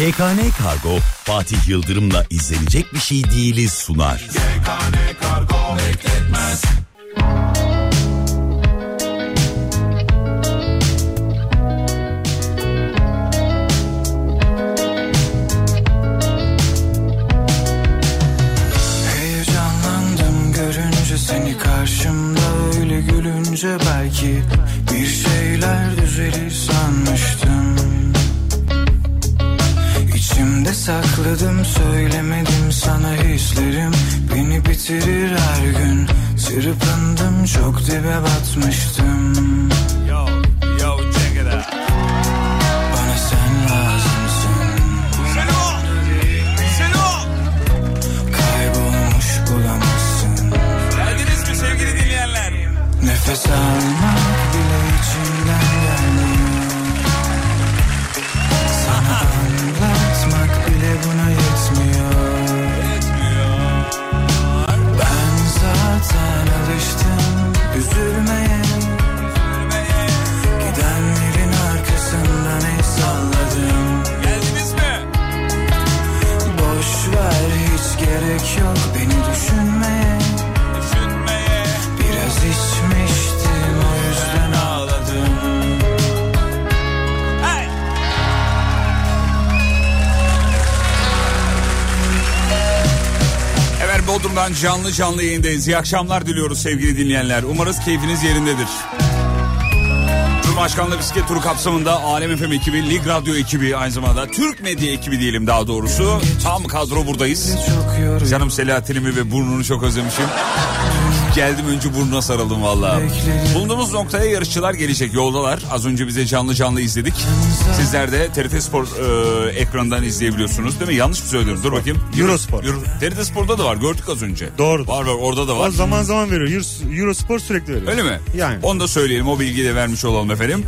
GKN Kargo Fatih Yıldırım'la izlenecek bir şey değiliz sunar. GKN Kargo bekletmez. Seni karşımda öyle gülünce belki bir şeyler düzelir sanmıştım. İçimde sakladım söylemedim sana hislerim Beni bitirir her gün Sırpındım çok dibe batmıştım Yo, yo, check it out. Bana sen lazımsın Selo! Selo! Kaybolmuş bulamazsın Geldiniz mi sevgili dinleyenler? Nefes almak Bodrum'dan canlı canlı yayındayız. İyi akşamlar diliyoruz sevgili dinleyenler. Umarız keyfiniz yerindedir. Cumhurbaşkanlığı bisiklet turu kapsamında Alem FM ekibi, Lig Radyo ekibi aynı zamanda Türk Medya ekibi diyelim daha doğrusu. Tam kadro buradayız. Canım Selahattin'imi ve burnunu çok özlemişim. Geldim önce burnuna sarıldım valla. Bulunduğumuz noktaya yarışçılar gelecek yoldalar. Az önce bize canlı canlı izledik. Sizler de TRT Spor e, ekranından izleyebiliyorsunuz değil mi? Yanlış mı söylüyorum? Dur bakayım. Eurospor. Euro, TRT Spor'da da var gördük az önce. Doğru. Var var orada da O var. zaman zaman veriyor. Euro, Eurospor sürekli veriyor. Öyle mi? Yani. Onu da söyleyelim o bilgiyi de vermiş olalım efendim.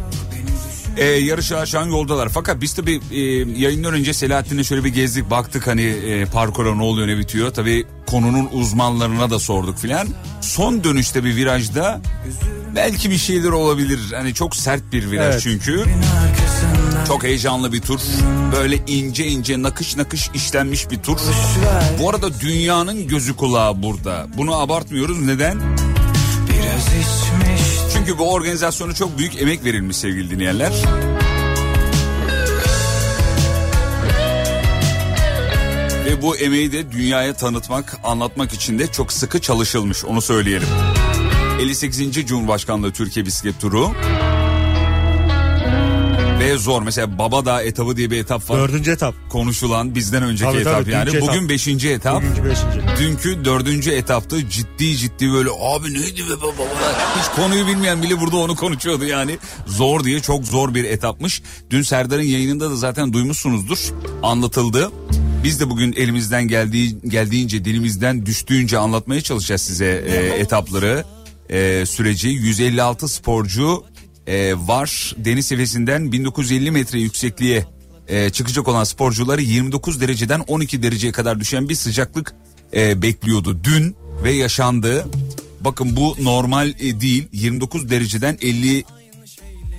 Ee, yarışa şu an yoldalar. Fakat biz tabii e, yayından önce Selahattin'le şöyle bir gezdik baktık hani e, parkura ne oluyor ne bitiyor. Tabii konunun uzmanlarına da sorduk filan. Son dönüşte bir virajda belki bir şeyler olabilir. Hani çok sert bir viraj Evet. çünkü. Çok heyecanlı bir tur. Böyle ince ince nakış nakış işlenmiş bir tur. Bu arada dünyanın gözü kulağı burada. Bunu abartmıyoruz. Neden? Biraz içmiştim Çünkü bu organizasyonu çok büyük emek verilmiş sevgili dinleyenler. Ve bu emeği de dünyaya tanıtmak, anlatmak için de çok sıkı çalışılmış onu söyleyelim. 58. Cumhurbaşkanlığı Türkiye Bisiklet Turu. Ve zor mesela Babadağ etabı diye bir etap var. Dördüncü etap. Konuşulan bizden önceki Tabii, tabii, etap yani. dünkü Bugün etap. beşinci etap. Bugünkü beşinci. Dünkü dördüncü etapta ciddi ciddi böyle abi neydi be baba hiç konuyu bilmeyen bile burada onu konuşuyordu yani zor diye çok zor bir etapmış. Dün Serdar'ın yayınında da zaten duymuşsunuzdur anlatıldı. Biz de bugün elimizden geldiği geldiğince dilimizden düştüğünce anlatmaya çalışacağız size e, etapları e, süreci 156 sporcu e, var deniz seviyesinden 1950 metre yüksekliğe e, çıkacak olan sporcuları 29 dereceden 12 dereceye kadar düşen bir sıcaklık e, bekliyordu dün ve yaşandı. Bakın bu normal e, değil 29 dereceden 50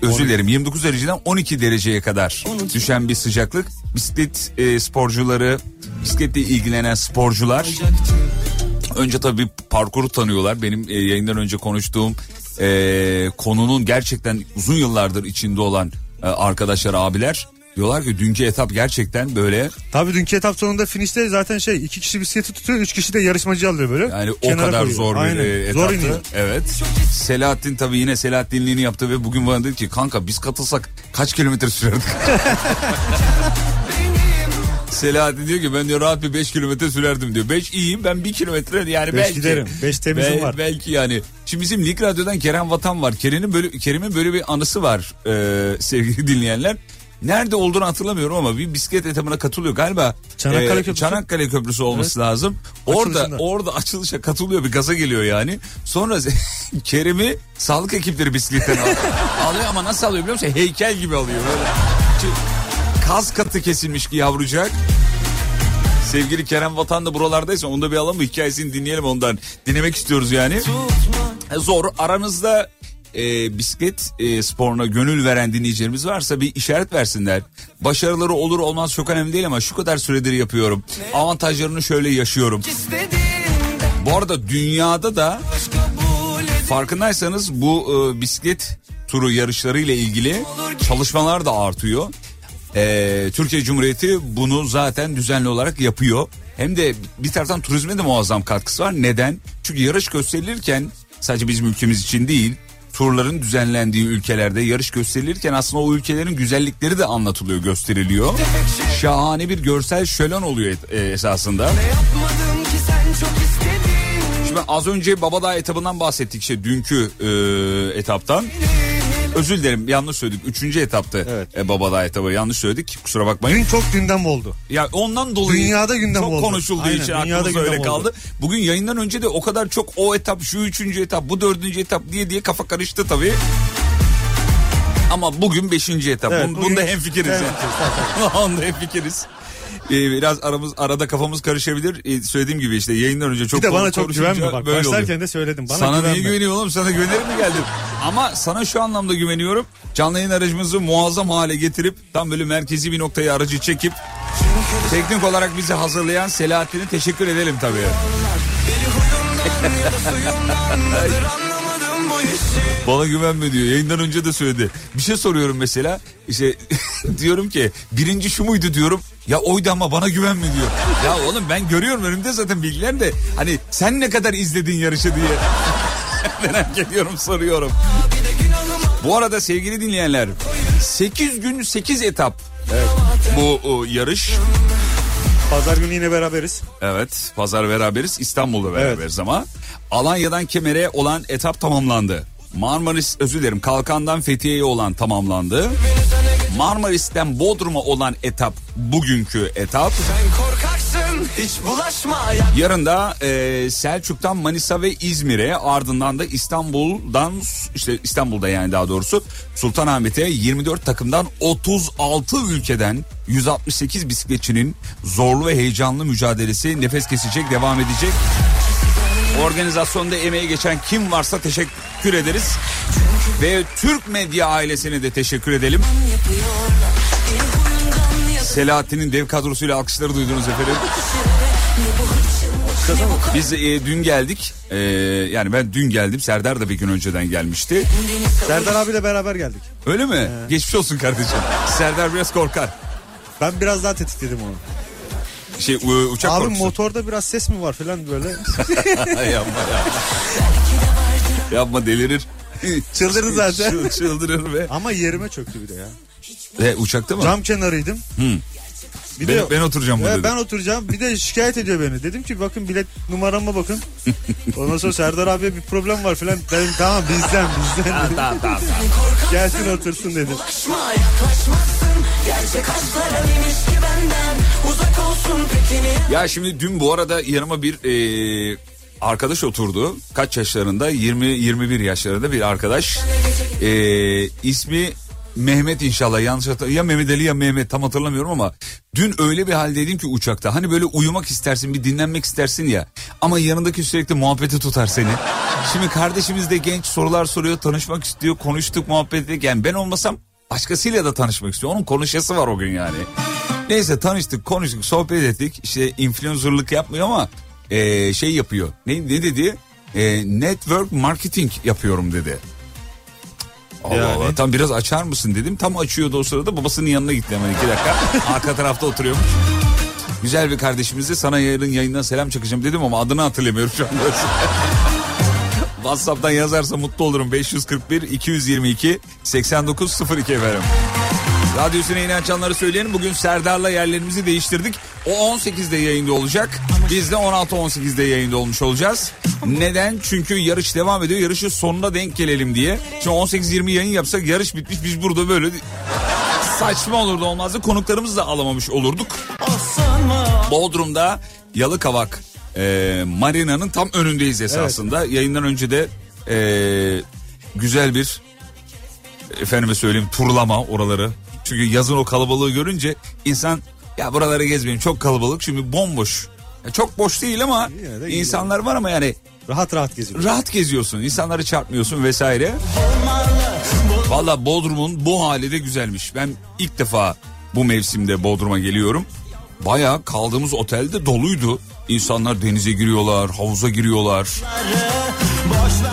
özür dilerim 29 dereceden 12 dereceye kadar düşen bir sıcaklık. Bisiklet e, sporcuları, bisikletle ilgilenen sporcular önce tabii parkuru tanıyorlar. Benim e, yayından önce konuştuğum e, konunun gerçekten uzun yıllardır içinde olan e, arkadaşlar, abiler diyorlar ki dünkü etap gerçekten böyle Tabii dünkü etap sonunda finişte zaten şey iki kişi bisikleti tutuyor üç kişi de yarışmacı alıyor böyle. Yani o kadar koyuyor. zor bir Aynen. e, Zor etaptı. iniyor. Evet. Selahattin tabii yine Selahattinliğini yaptı ve bugün bana dedi ki kanka biz katılsak kaç kilometre sürerdik? Selahattin diyor ki ben diyor rahat bir 5 kilometre sürerdim diyor. 5 iyiyim ben 1 kilometre yani Beş belki. giderim. Beş temizim Bel- var. Belki yani. Şimdi bizim Lig Radyo'dan Kerem Vatan var. Kerem'in böyle, Kerem'in böyle bir anısı var e, sevgili dinleyenler. Nerede olduğunu hatırlamıyorum ama bir bisiklet etabına katılıyor galiba. Çanakkale e, Köprüsü. Çanakkale Köprüsü olması lazım. Orada Açılışında. orada açılışa katılıyor bir gaza geliyor yani. Sonra Kerem'i sağlık ekipleri bisikletten alıyor. alıyor ama nasıl alıyor biliyor musun? Heykel gibi alıyor böyle. Kas katı kesilmiş ki yavrucak. Sevgili Kerem Vatan da buralardaysa onu da bir alalım? Hikayesini dinleyelim ondan. Dinlemek istiyoruz yani. E, Zor. Aranızda e, bisiklet e, sporuna gönül veren dinleyicilerimiz varsa bir işaret versinler. Başarıları olur olmaz çok önemli değil ama şu kadar süredir yapıyorum. Avantajlarını şöyle yaşıyorum. Bu arada dünyada da farkındaysanız bu e, bisiklet turu yarışları ile ilgili çalışmalar da artıyor. E, Türkiye Cumhuriyeti bunu zaten düzenli olarak yapıyor. Hem de bir taraftan turizme de muazzam katkısı var. Neden? Çünkü yarış gösterilirken sadece bizim ülkemiz için değil turların düzenlendiği ülkelerde yarış gösterilirken aslında o ülkelerin güzellikleri de anlatılıyor, gösteriliyor. Şahane bir görsel şölen oluyor e, esasında. Şimdi az önce Babadağ etabından bahsettik işte dünkü e, etaptan. Özür dilerim yanlış söyledik. Üçüncü etapta Evet. e, Babadağ etabı yanlış söyledik. Kusura bakmayın. Dün çok gündem oldu. Ya ondan dolayı Dünyada gündem çok oldu. konuşulduğu Aynen, için dünyada aklımızda öyle oldu. kaldı. Bugün yayından önce de o kadar çok o etap, şu üçüncü etap, bu dördüncü etap diye diye kafa karıştı tabii. Ama bugün beşinci etap. Evet, Bun- bugün- Bunda hemfikiriz. Evet, yani. Onda hemfikiriz. Ee, biraz aramız arada kafamız karışabilir. Ee, söylediğim gibi işte yayından önce çok Bir de bana çok güvenme bak. böyle oluyor. Başlarken de söyledim. Bana sana güvenme. niye güveniyor oğlum? Sana güvenerek mi geldim? Ama sana şu anlamda güveniyorum. Canlı yayın aracımızı muazzam hale getirip tam böyle merkezi bir noktaya aracı çekip teknik olarak bizi hazırlayan Selahattin'e teşekkür edelim tabii. Bana güvenme diyor. Yayından önce de söyledi. Bir şey soruyorum mesela. İşte diyorum ki birinci şu muydu diyorum. Ya oydu ama bana güvenme diyor. Ya oğlum ben görüyorum önümde zaten bilgiler de. Hani sen ne kadar izledin yarışı diye. Merak ediyorum soruyorum. Bu arada sevgili dinleyenler 8 gün 8 etap bu o, yarış. Pazar günü yine beraberiz. Evet pazar beraberiz İstanbul'da beraberiz ama Alanya'dan Kemer'e olan etap tamamlandı. Marmaris özür dilerim Kalkan'dan Fethiye'ye olan tamamlandı. Marmaris'ten Bodrum'a olan etap bugünkü etap. Hiç bulaşma Yarın da e, Selçuk'tan Manisa ve İzmir'e ardından da İstanbul'dan işte İstanbul'da yani daha doğrusu Sultanahmet'e 24 takımdan 36 ülkeden 168 bisikletçinin zorlu ve heyecanlı mücadelesi nefes kesecek devam edecek. Organizasyonda emeği geçen kim varsa teşekkür ederiz. Ve Türk medya ailesine de teşekkür edelim. Selahattin'in dev kadrosuyla alkışları duydunuz efendim. Biz e, dün geldik. E, yani ben dün geldim. Serdar da bir gün önceden gelmişti. Serdar abiyle beraber geldik. Öyle mi? Geçmiş olsun kardeşim. Serdar biraz korkar. Ben biraz daha tetikledim onu. Şey u- uçak Abi korkusu. motorda biraz ses mi var falan böyle. yapma yapma. yapma delirir. Çıldırdı zaten. Çıl- Çıldırır ve. Ama yerime çöktü bir de ya. E, uçakta mı? Cam kenarıydım. Hı. Bir Ben, de ben oturacağım burada. Ve dedi. ben oturacağım. Bir de şikayet ediyor beni. Dedim ki bakın bilet numarama bakın. Ondan sonra Serdar abiye bir problem var falan. Dedim tamam bizden bizden. Tamam, tamam, tamam. Gelsin otursun dedim. Ya şimdi dün bu arada yanıma bir e, arkadaş oturdu. Kaç yaşlarında? 20-21 yaşlarında bir arkadaş. E, ismi Mehmet inşallah yanlış hatırlamıyorum. Ya Mehmet Ali ya Mehmet tam hatırlamıyorum ama dün öyle bir haldeydim ki uçakta. Hani böyle uyumak istersin bir dinlenmek istersin ya. Ama yanındaki sürekli muhabbeti tutar seni. Şimdi kardeşimiz de genç sorular soruyor tanışmak istiyor konuştuk muhabbet ettik. Yani ben olmasam başkasıyla da tanışmak istiyor. Onun konuşası var o gün yani. Neyse tanıştık konuştuk sohbet ettik. İşte influencerlık yapmıyor ama e, şey yapıyor. Ne, ne dedi? E, network marketing yapıyorum dedi. Allah Yani? Allah tam biraz açar mısın dedim. Tam açıyordu o sırada babasının yanına gitti hemen iki dakika. Arka tarafta oturuyormuş. Güzel bir kardeşimize sana yarın yayından selam çakacağım dedim ama adını hatırlamıyorum şu anda. WhatsApp'tan yazarsa mutlu olurum. 541 222 8902 efendim. Radyosuna yeni açanları söyleyelim. Bugün Serdar'la yerlerimizi değiştirdik. O 18'de yayında olacak. Biz de 16-18'de yayında olmuş olacağız. Neden? Çünkü yarış devam ediyor. Yarışın sonuna denk gelelim diye. Şimdi 18-20 yayın yapsak yarış bitmiş. Biz burada böyle saçma olurdu olmazdı. Konuklarımızı da alamamış olurduk. Bodrum'da Yalıkavak e, Marina'nın tam önündeyiz esasında. Yayından önce de e, güzel bir efendime söyleyeyim turlama oraları. Çünkü yazın o kalabalığı görünce insan ya buraları gezmeyeyim çok kalabalık şimdi bomboş. Ya çok boş değil ama de insanlar var ama yani Rahat rahat geziyorsun. Rahat geziyorsun. insanları çarpmıyorsun vesaire. Valla Bodrum'un bu hali de güzelmiş. Ben ilk defa bu mevsimde Bodrum'a geliyorum. Baya kaldığımız otelde doluydu. İnsanlar denize giriyorlar, havuza giriyorlar.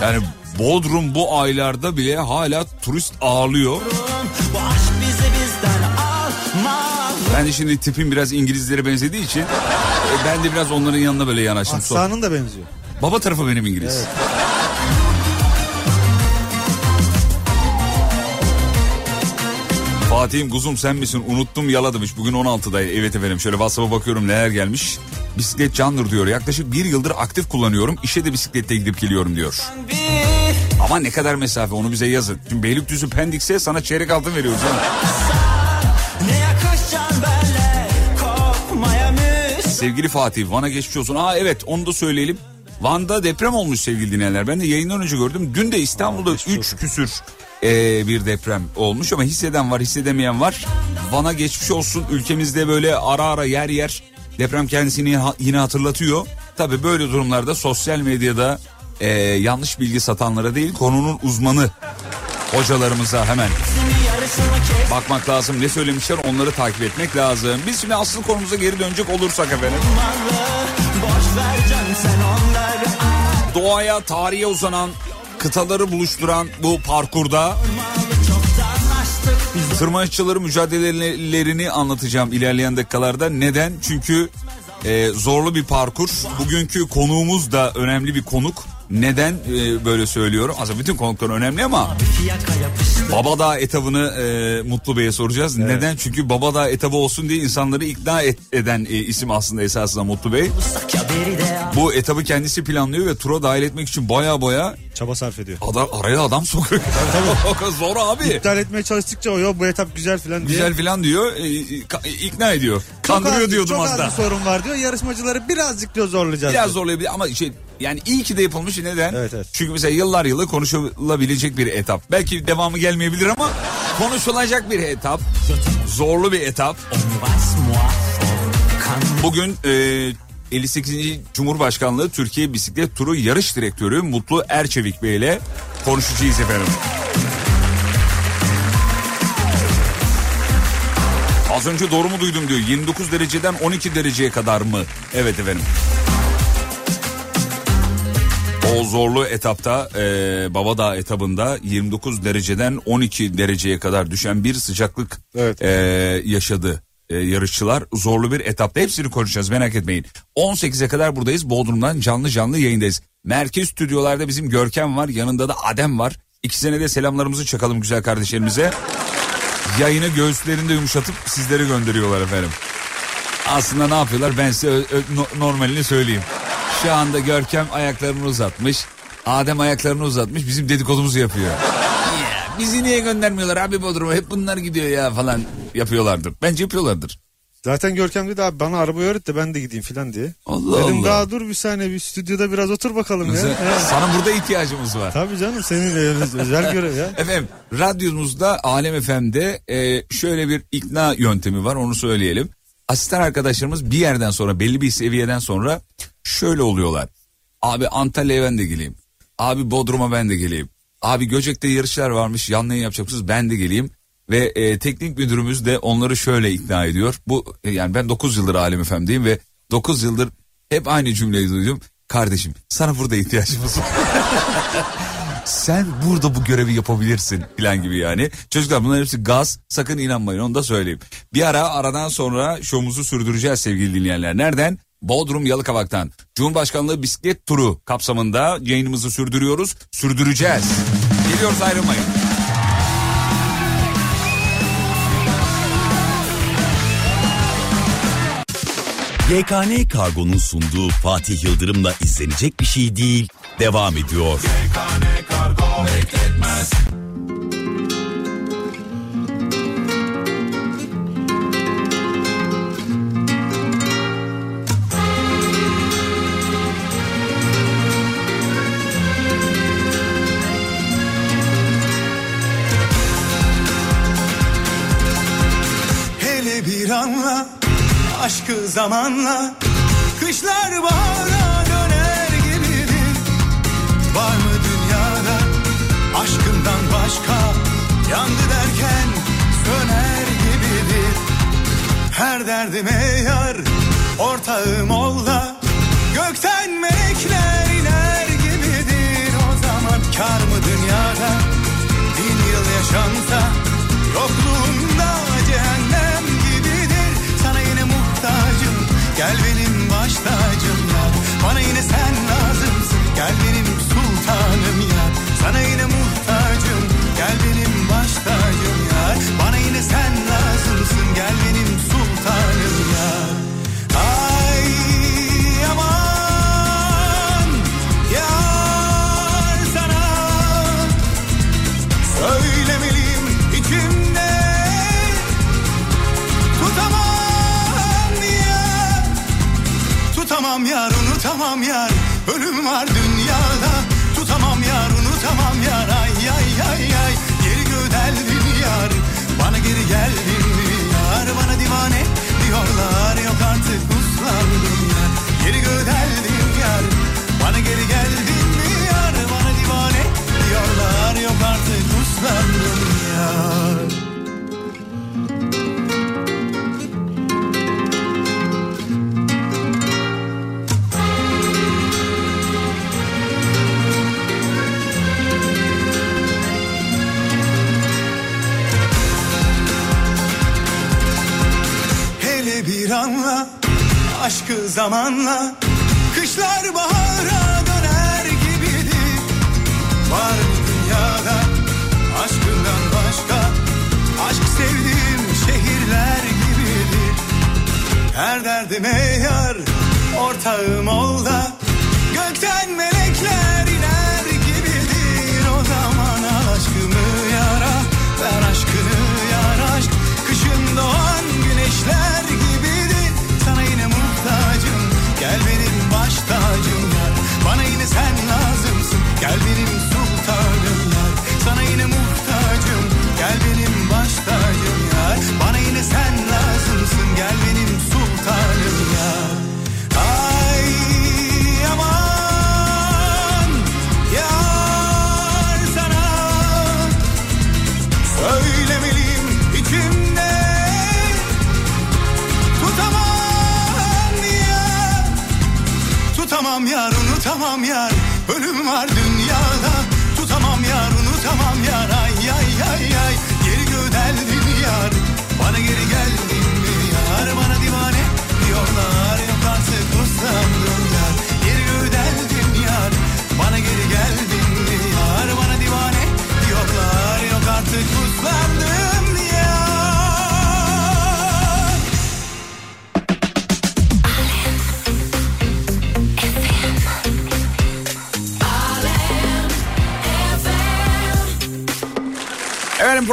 Yani Bodrum bu aylarda bile hala turist ağırlıyor. Ben de şimdi tipim biraz İngilizlere benzediği için e, ben de biraz onların yanına böyle yanaştım. Aksanın da benziyor. Baba tarafı benim İngiliz. Evet. Fatih'im kuzum sen misin? Unuttum yala demiş. Bugün 16'da. Evet efendim şöyle WhatsApp'a bakıyorum neler gelmiş. Bisiklet candır diyor. Yaklaşık bir yıldır aktif kullanıyorum. İşe de bisikletle gidip geliyorum diyor. Ama ne kadar mesafe onu bize yazın. Şimdi Beylikdüzü Pendik'se sana çeyrek altın veriyoruz. Sevgili Fatih Van'a geçmiş olsun. Aa evet onu da söyleyelim. Van'da deprem olmuş sevgili dinleyenler. Ben de yayından önce gördüm. Dün de İstanbul'da 3 küsür e, bir deprem olmuş ama hisseden var hissedemeyen var. Van'a geçmiş olsun. Ülkemizde böyle ara ara yer yer deprem kendisini ha- yine hatırlatıyor. Tabi böyle durumlarda sosyal medyada e, yanlış bilgi satanlara değil konunun uzmanı hocalarımıza hemen bakmak lazım. Ne söylemişler onları takip etmek lazım. Biz şimdi asıl konumuza geri dönecek olursak efendim. Doğaya, tarihe uzanan, kıtaları buluşturan bu parkurda tırmanışçıların mücadelelerini anlatacağım ilerleyen dakikalarda. Neden? Çünkü e, zorlu bir parkur. Bugünkü konuğumuz da önemli bir konuk. Neden e, böyle söylüyorum? Aslında bütün konuklar önemli ama Babadağ etabını e, Mutlu Bey'e soracağız. Neden? Çünkü Babadağ etabı olsun diye insanları ikna et- eden e, isim aslında esasında Mutlu Bey. Bu etabı kendisi planlıyor ve tura dahil etmek için baya baya Çaba sarf ediyor. adam, araya adam sokuyor. Zor abi. İptal etmeye çalıştıkça o ya bu etap güzel filan diye. Güzel filan diyor, e, e, ka- ikna ediyor. Çok Kandırıyor az- diyordum çok az bir sorun var diyor. Yarışmacıları birazcık diyor zorlayacağız. Biraz diyor. zorlayabilir ama şey yani iyi ki de yapılmış neden? Evet, evet. Çünkü mesela yıllar yılı konuşulabilecek bir etap. Belki devamı gelmeyebilir ama konuşulacak bir etap. Zorlu bir etap. Bugün e, 58. Cumhurbaşkanlığı Türkiye Bisiklet Turu Yarış Direktörü Mutlu Erçevik Bey ile konuşacağız efendim. Az önce doğru mu duydum diyor. 29 dereceden 12 dereceye kadar mı? Evet efendim. O zorlu etapta e, Babadağ etabında 29 dereceden 12 dereceye kadar düşen bir sıcaklık Evet. e, yaşadı e, yarışçılar. Zorlu bir etapta hepsini konuşacağız merak etmeyin. 18'e kadar buradayız Bodrum'dan canlı canlı yayındayız. Merkez stüdyolarda bizim Görkem var yanında da Adem var. İkisine de selamlarımızı çakalım güzel kardeşlerimize. Yayını göğüslerinde yumuşatıp sizlere gönderiyorlar efendim. Aslında ne yapıyorlar ben size normalini söyleyeyim. Şu anda Görkem ayaklarını uzatmış. Adem ayaklarını uzatmış bizim dedikodumuzu yapıyor. Bizi niye göndermiyorlar abi Bodrum'a hep bunlar gidiyor ya falan yapıyorlardır. Bence yapıyorlardır. Zaten Görkem dedi abi bana arabayı öğret de ben de gideyim filan diye. Allah Dedim Allah. daha dur bir saniye bir stüdyoda biraz otur bakalım ya. Sana burada ihtiyacımız var. Tabii canım senin özel görev ya. Efendim radyomuzda Alem FM'de e, şöyle bir ikna yöntemi var onu söyleyelim. Asistan arkadaşlarımız bir yerden sonra belli bir seviyeden sonra şöyle oluyorlar. Abi Antalya'ya ben de geleyim. Abi Bodrum'a ben de geleyim. Abi Göcek'te yarışlar varmış yanlı yayın yapacaksınız ben de geleyim. Ve e, teknik müdürümüz de onları şöyle ikna ediyor. Bu e, yani ben 9 yıldır Alem FM'deyim ve 9 yıldır hep aynı cümleyi duydum. Kardeşim sana burada ihtiyacımız var. sen burada bu görevi yapabilirsin falan gibi yani. Çocuklar bunların hepsi gaz sakın inanmayın onu da söyleyeyim. Bir ara aradan sonra şovumuzu sürdüreceğiz sevgili dinleyenler. Nereden? Bodrum Yalıkavak'tan. Cumhurbaşkanlığı bisiklet turu kapsamında yayınımızı sürdürüyoruz. Sürdüreceğiz. Geliyoruz ayrılmayın. YKN Kargo'nun sunduğu Fatih Yıldırım'la izlenecek bir şey değil devam ediyor. Bir anla aşkı zamanla. Kışlar bahara döner gibidir. Var mı dünyada aşkından başka? Yandı derken söner gibidir. Her derdime yar ortağım ol da Gökten melekler iner gibidir. O zaman kar mı dünyada? Bin yıl yaşansa Hele bir anla aşkı zamanla. Kışlar bahara döner gibidir Var dünyada aşkından başka? Aşk sevdiğim şehirler gibidir Her derdime yar ortağım ol da Gökten melekler iner gibidir O zaman aşkımı yara Ver aşkını yar aşk. Kışın doğan güneşler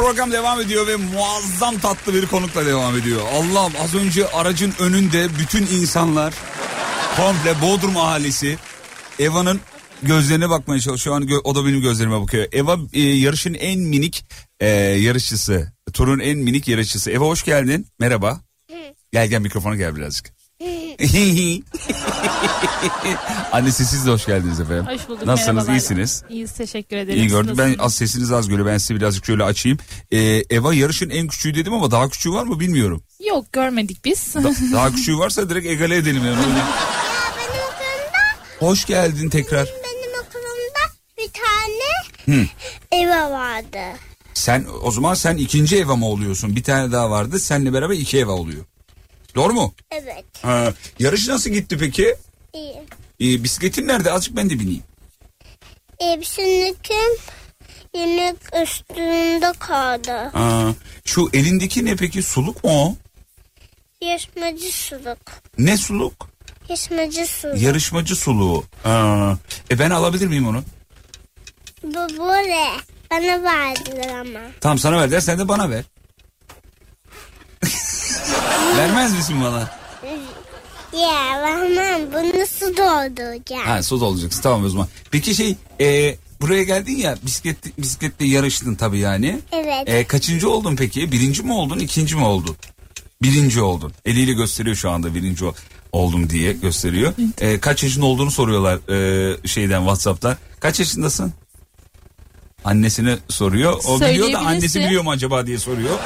program devam ediyor ve muazzam tatlı bir konukla devam ediyor. Allah'ım az önce aracın önünde bütün insanlar komple Bodrum ahalisi Eva'nın gözlerine bakmaya çalışıyor. Şu an gö- o da benim gözlerime bakıyor. Eva e, yarışın en minik e, yarışçısı. Turun en minik yarışçısı. Eva hoş geldin. Merhaba. Gel gel mikrofona gel birazcık. Annesi siz de hoş geldiniz efendim. Hoş bulduk. Nasılsınız? merhabalar. İyisiniz? İyiyiz teşekkür ederim. İyi gördüm. Ben az sesiniz az geliyor. Ben size birazcık şöyle açayım. Ee, Eva yarışın en küçüğü dedim ama daha küçüğü var mı bilmiyorum. Yok görmedik biz. Da- daha küçüğü varsa direkt egale edelim yani. Öyle. Hoş geldin tekrar. benim okulumda bir tane eva vardı. Sen o zaman sen ikinci Eva mı oluyorsun? Bir tane daha vardı. Seninle beraber iki Eva oluyor. Doğru mu? Evet, Ha, yarış nasıl gitti peki? iyi. Ee, bisikletin nerede? Azıcık ben de bineyim. Hepsinikim yemek üstünde kaldı. Aa, şu elindeki ne peki? Suluk mu o? Yarışmacı suluk. Ne suluk? Yarışmacı suluk. Yarışmacı suluğu. Aa, e ben alabilir miyim onu? Bu böyle. Bana verdiler ama. Tamam sana verdiler sen de bana ver. Vermez misin bana? Ya vermem bunu su dolduracağım. Ha su olacaksın tamam o zaman. Peki şey e, buraya geldin ya bisiklet, bisikletle yarıştın tabii yani. Evet. E, kaçıncı oldun peki? Birinci mi oldun ikinci mi oldun? Birinci oldun. Eliyle gösteriyor şu anda birinci ol. oldum diye gösteriyor. Ee, kaç yaşında olduğunu soruyorlar e, şeyden WhatsApp'tan. Kaç yaşındasın? Annesine soruyor. O biliyor da annesi biliyor mu acaba diye soruyor.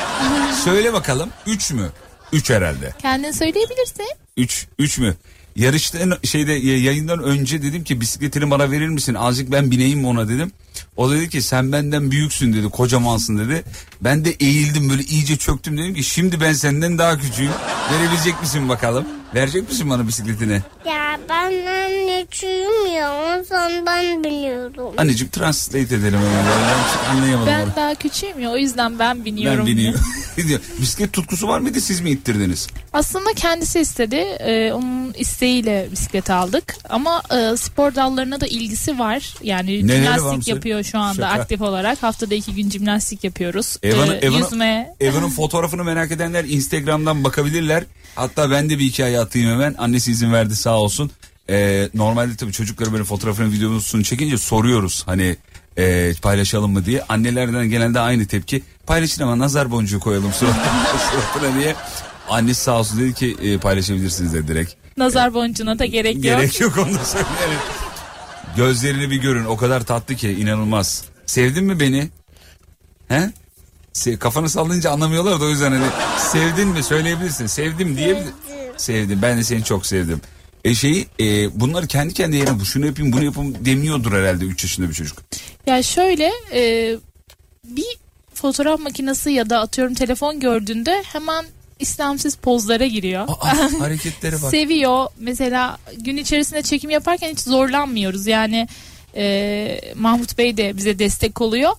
Söyle bakalım 3 mü? 3 herhalde. Kendin söyleyebilirsin. 3 3 mü? Yarıştan şeyde yayından önce dedim ki bisikletini bana verir misin? Azıcık ben bineyim mi ona dedim. O dedi ki sen benden büyüksün dedi kocamansın dedi. Ben de eğildim böyle iyice çöktüm dedim ki şimdi ben senden daha küçüğüm. Verebilecek misin bakalım? Verecek misin bana bisikletini? Ya ben anneciğim ya. O zaman ben biniyorum. Anneciğim translate edelim hemen. Ben anlayamadım Ben onu. daha küçüğüm ya o yüzden ben Ben biniyorum. biniyorum. Diyor, Bisiklet tutkusu var mıydı siz mi ittirdiniz? Aslında kendisi istedi. Ee, onun isteğiyle bisiklet aldık. Ama e, spor dallarına da ilgisi var. Yani Neleri var jimnastik mesela? Yapıyor şu anda Şaka. aktif olarak. Haftada iki gün jimnastik yapıyoruz. Evan'ı- Ee, yüzme. Evan'ın fotoğrafını merak edenler Instagram'dan bakabilirler. Hatta ben de bir hikaye atayım hemen. Annesi izin verdi sağ olsun. Ee, normalde tabii çocukları böyle fotoğrafını videosunu çekince soruyoruz hani e, paylaşalım mı diye. Annelerden gelen de aynı tepki. Paylaşın ama nazar boncuğu koyalım suratına, suratına diye. Annesi sağ olsun dedi ki e, paylaşabilirsiniz dedi direkt. Nazar boncuğuna da gerek yok. Gerek yok onu da söyleyelim. Gözlerini bir görün o kadar tatlı ki inanılmaz. Sevdin mi beni? He? Se- kafanı sallayınca anlamıyorlar da o yüzden hani sevdin mi söyleyebilirsin. Sevdim diye Sevdim. Ben de seni çok sevdim. E şeyi e, bunları kendi kendine yerine bu şunu yapayım bunu yapayım demiyordur herhalde 3 yaşında bir çocuk. Ya şöyle e, bir fotoğraf makinesi ya da atıyorum telefon gördüğünde hemen istemsiz pozlara giriyor. Aa, hareketlere bak. Seviyor. Mesela gün içerisinde çekim yaparken hiç zorlanmıyoruz. Yani e, Mahmut Bey de bize destek oluyor.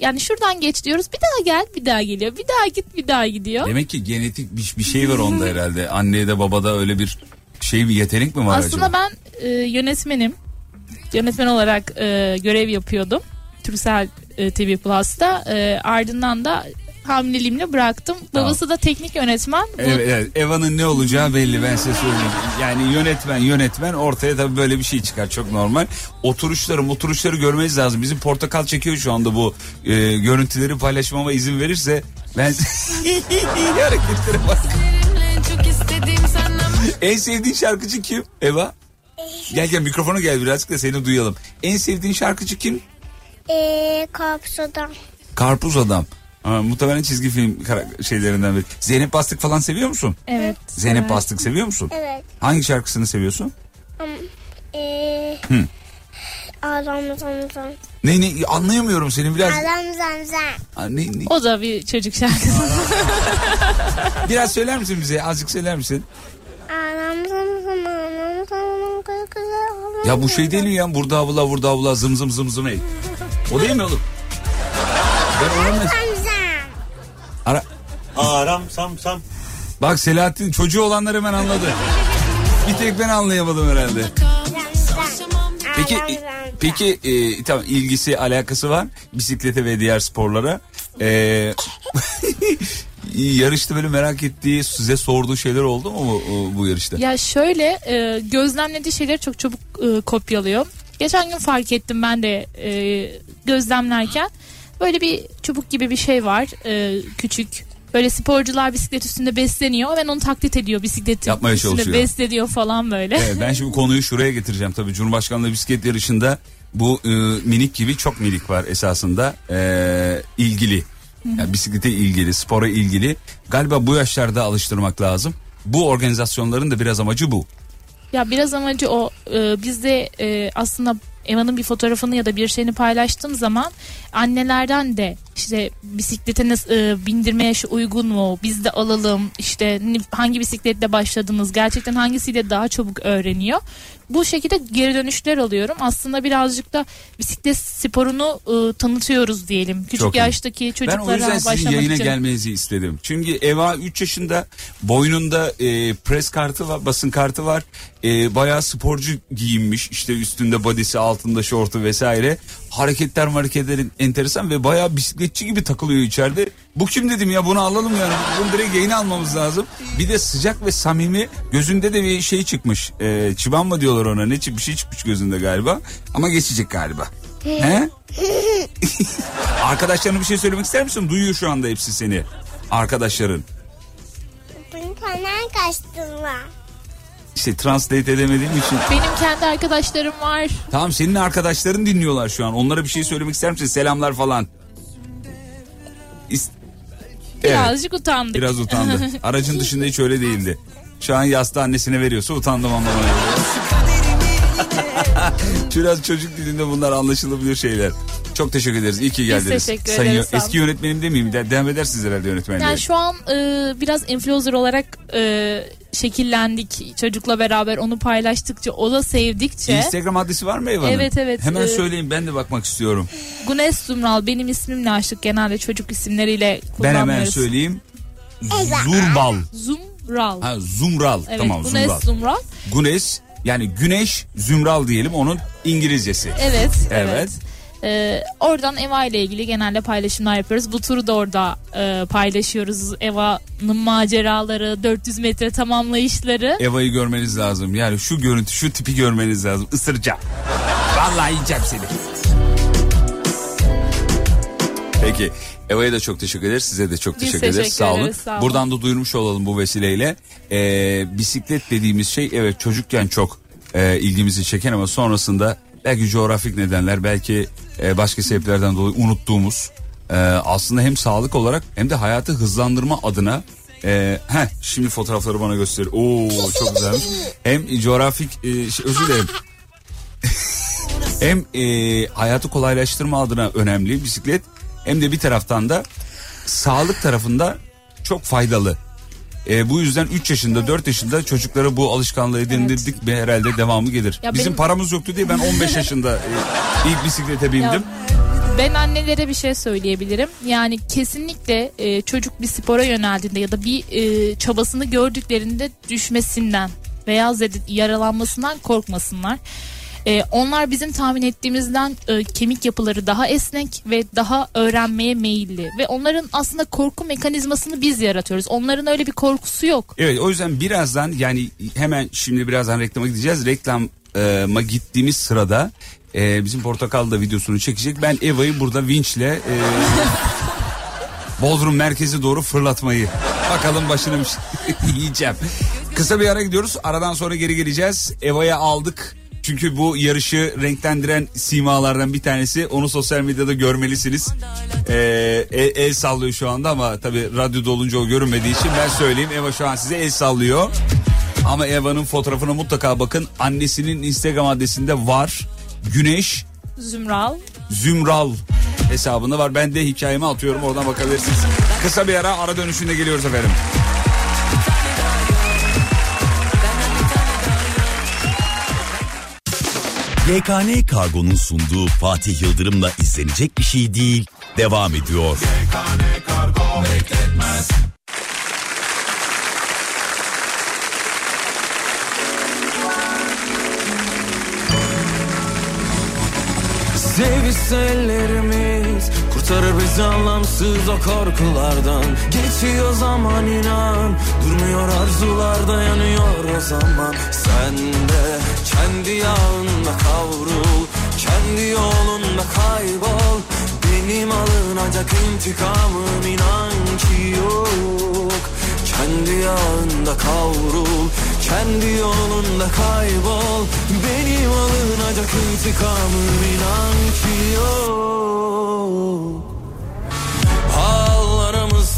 Yani şuradan geç diyoruz. Bir daha gel, bir daha geliyor. Bir daha git, bir daha gidiyor. Demek ki genetik bir, bir şey var onda herhalde. Annede babada öyle bir şey bir yetenek mi var Aslında acaba? ben e, yönetmenim. Yönetmen olarak e, görev yapıyordum. Türksel e, TV Plus'ta. E, ardından da hamileliğimle bıraktım. Babası da teknik yönetmen. Bu- Evet, evet. Eva'nın ne olacağı belli ben size söyleyeyim. Yani yönetmen yönetmen ortaya tabii böyle bir şey çıkar çok normal. Oturuşları oturuşları görmeniz lazım. Bizim portakal çekiyor şu anda bu e, görüntüleri paylaşmama izin verirse ben hareketlere bak. En sevdiğin şarkıcı kim Eva? Gel gel mikrofona gel birazcık da seni duyalım. En sevdiğin şarkıcı kim? Eee korpsodan. Karpuz Adam. Ha, muhtemelen çizgi film kara- şeylerinden biri. Zeynep Bastık falan seviyor musun? Evet. Zeynep evet. Bastık seviyor musun? Evet. Hangi şarkısını seviyorsun? Eee Hı. Ağlam zam zam. Ne ne anlayamıyorum seni biraz. Ağlam zam zam. Ha, ne, ne- O da bir çocuk şarkısı. Biraz söyler misin bize? Azıcık söyler misin? Ağlam zam zam ağlam zam zam kız kız Ya bu şey zam değil mi ya? Burada avla burada avla zım zım zım zım ey. O değil mi oğlum? Ben zam zam. Ara... Aram sam sam. Bak Selahattin çocuğu olanlar hemen anladı. Bir tek ben anlayamadım herhalde. Peki e, peki e, tamam ilgisi alakası var bisiklete ve diğer sporlara. E, yarışta böyle merak ettiği size sorduğu şeyler oldu mu bu, bu yarışta? ya şöyle e, gözlemlediği şeyleri çok çabuk e, kopyalıyor. Geçen gün fark ettim ben de e, gözlemlerken. Böyle bir çubuk gibi bir şey var. e, küçük. Böyle sporcular bisiklet üstünde besleniyor. Ben onu taklit ediyor bisikletin Yapmaya üstünde çalışıyor. besleniyor falan böyle. Evet, ben şimdi konuyu şuraya getireceğim tabii. Cumhurbaşkanlığı bisiklet yarışında bu e, minik gibi çok minik var esasında e, ilgili. Yani bisiklete ilgili, spora ilgili. Galiba bu yaşlarda alıştırmak lazım. Bu organizasyonların da biraz amacı bu. Ya biraz amacı o. E, biz de e, aslında Eva'nın bir fotoğrafını ya da bir şeyini paylaştığım zaman annelerden de işte bisiklete nasıl, e, bindirme yaşı uygun mu? Biz de alalım. İşte hangi bisikletle başladınız? Gerçekten hangisiyle daha çabuk öğreniyor? Bu şekilde geri dönüşler alıyorum. Aslında birazcık da bisiklet sporunu e, tanıtıyoruz diyelim. Küçük Çok iyi. yaştaki Ben o çocuklara yüzden sizin başlamak yayına için. gelmenizi istedim. Çünkü Eva 3 yaşında boynunda e, pres kartı var, basın kartı var. E, bayağı sporcu giyinmiş. İşte üstünde bodysi, altında şortu vesaire. Hareketler hareketlerin enteresan ve bayağı bisikletçi gibi takılıyor içeride. Bu kim dedim ya bunu alalım yani. Bunu direkt yayına almamız lazım. Bir de sıcak ve samimi gözünde de bir şey çıkmış. E, çıban mı diyorlar ona ne bir şey çıkmış gözünde galiba. Ama geçecek galiba. He? Arkadaşlarına bir şey söylemek ister misin? Duyuyor şu anda hepsi seni. Arkadaşların. Bunu falan kaçtın var. İşte translate edemediğim için. Benim kendi arkadaşlarım var. Tamam senin arkadaşların dinliyorlar şu an. Onlara bir şey söylemek ister misin? Selamlar falan. İst- Evet, Birazcık utandık. biraz utandı. Aracın dışında hiç öyle değildi. Şu an yastığı annesine veriyorsa utandım anlamına. Biraz çocuk dilinde bunlar anlaşılabilir şeyler. Çok teşekkür ederiz. İyi ki geldiniz. teşekkür Sayın ederiz. Eski yönetmenim demeyeyim. De, devam edersiniz herhalde yönetmenliğe. Yani şu an e, biraz influencer olarak e, şekillendik çocukla beraber onu paylaştıkça o da sevdikçe. Instagram adresi var mı Evan'ın? Evet, evet. Hemen Ee, söyleyin ben de bakmak istiyorum. Güneş Zumral benim ismimle açtık genelde çocuk isimleriyle Ben kullanmıyoruz. hemen söyleyeyim. Zurbal. Zumral. Ha, Zumral. evet tamam Güneş Zumral. Zumral. Güneş yani güneş zümral diyelim onun İngilizcesi. Evet. Evet. evet. Ee, oradan Eva ile ilgili genelde paylaşımlar yapıyoruz. Bu turu da orada e, paylaşıyoruz. Eva'nın maceraları, 400 metre tamamlayışları. Eva'yı görmeniz lazım. Yani şu görüntü, şu tipi görmeniz lazım. Isıracağım. Vallahi yiyeceğim seni. Peki. Eva'ya da çok teşekkür ederiz. Size de çok teşekkür, teşekkür ederiz. Sağ olun. sağ olun. Buradan da duyurmuş olalım bu vesileyle. Ee, bisiklet dediğimiz şey evet çocukken çok e, ilgimizi çeken ama sonrasında belki coğrafik nedenler belki e, başka sebeplerden dolayı unuttuğumuz e, aslında hem sağlık olarak hem de hayatı hızlandırma adına e, heh, şimdi fotoğrafları bana göster. Oo çok güzelmiş. Hem coğrafik e, şey, özür dilerim. hem e, hayatı kolaylaştırma adına önemli bisiklet hem de bir taraftan da sağlık tarafında çok faydalı. E, bu yüzden 3 yaşında 4 yaşında çocuklara bu alışkanlığı edindirdik ve herhalde devamı gelir. Ya Bizim benim- paramız yoktu diye ben 15 yaşında e, ilk bisiklete bindim. Ya, ben annelere bir şey söyleyebilirim. Yani kesinlikle e, çocuk bir spora yöneldiğinde ya da bir e, çabasını gördüklerinde düşmesinden veya yaralanmasından korkmasınlar. E, onlar bizim tahmin ettiğimizden e, kemik yapıları daha esnek ve daha öğrenmeye meyilli ve onların aslında korku mekanizmasını biz yaratıyoruz. Onların öyle bir korkusu yok. Evet o yüzden birazdan yani hemen şimdi birazdan reklama gideceğiz. Reklama gittiğimiz sırada e, bizim Portakal da videosunu çekecek. Ben Eva'yı burada vinçle e, Bodrum merkezi doğru fırlatmayı. Bakalım başını şey yiyeceğim. Kısa bir ara gidiyoruz. Aradan sonra geri geleceğiz. Eva'ya aldık. Çünkü bu yarışı renklendiren simalardan bir tanesi. Onu sosyal medyada görmelisiniz. Ee, el, el sallıyor şu anda ama tabii radyoda olunca o görünmediği için ben söyleyeyim. Eva şu an size el sallıyor. Ama Eva'nın fotoğrafına mutlaka bakın. Annesinin Instagram adresinde var. Güneş Zümral. Zümral hesabında var. Ben de hikayemi atıyorum oradan bakabilirsiniz. Kısa bir ara ara dönüşünde geliyoruz efendim. YKN Kargo'nun sunduğu Fatih Yıldırım'la izlenecek bir şey değil. Devam ediyor. Sevgisi ellerimiz Kurtarır bizi anlamsız o korkulardan Geçiyor zaman inan Durmuyor arzular dayanıyor o zaman Sen de kendi yağında kavrul Kendi yolunda kaybol. Benim alınacak intikamım inan ki yok. Kendi yağında kavrul Kendi yolunda kaybol. Benim alınacak intikamım inan ki yok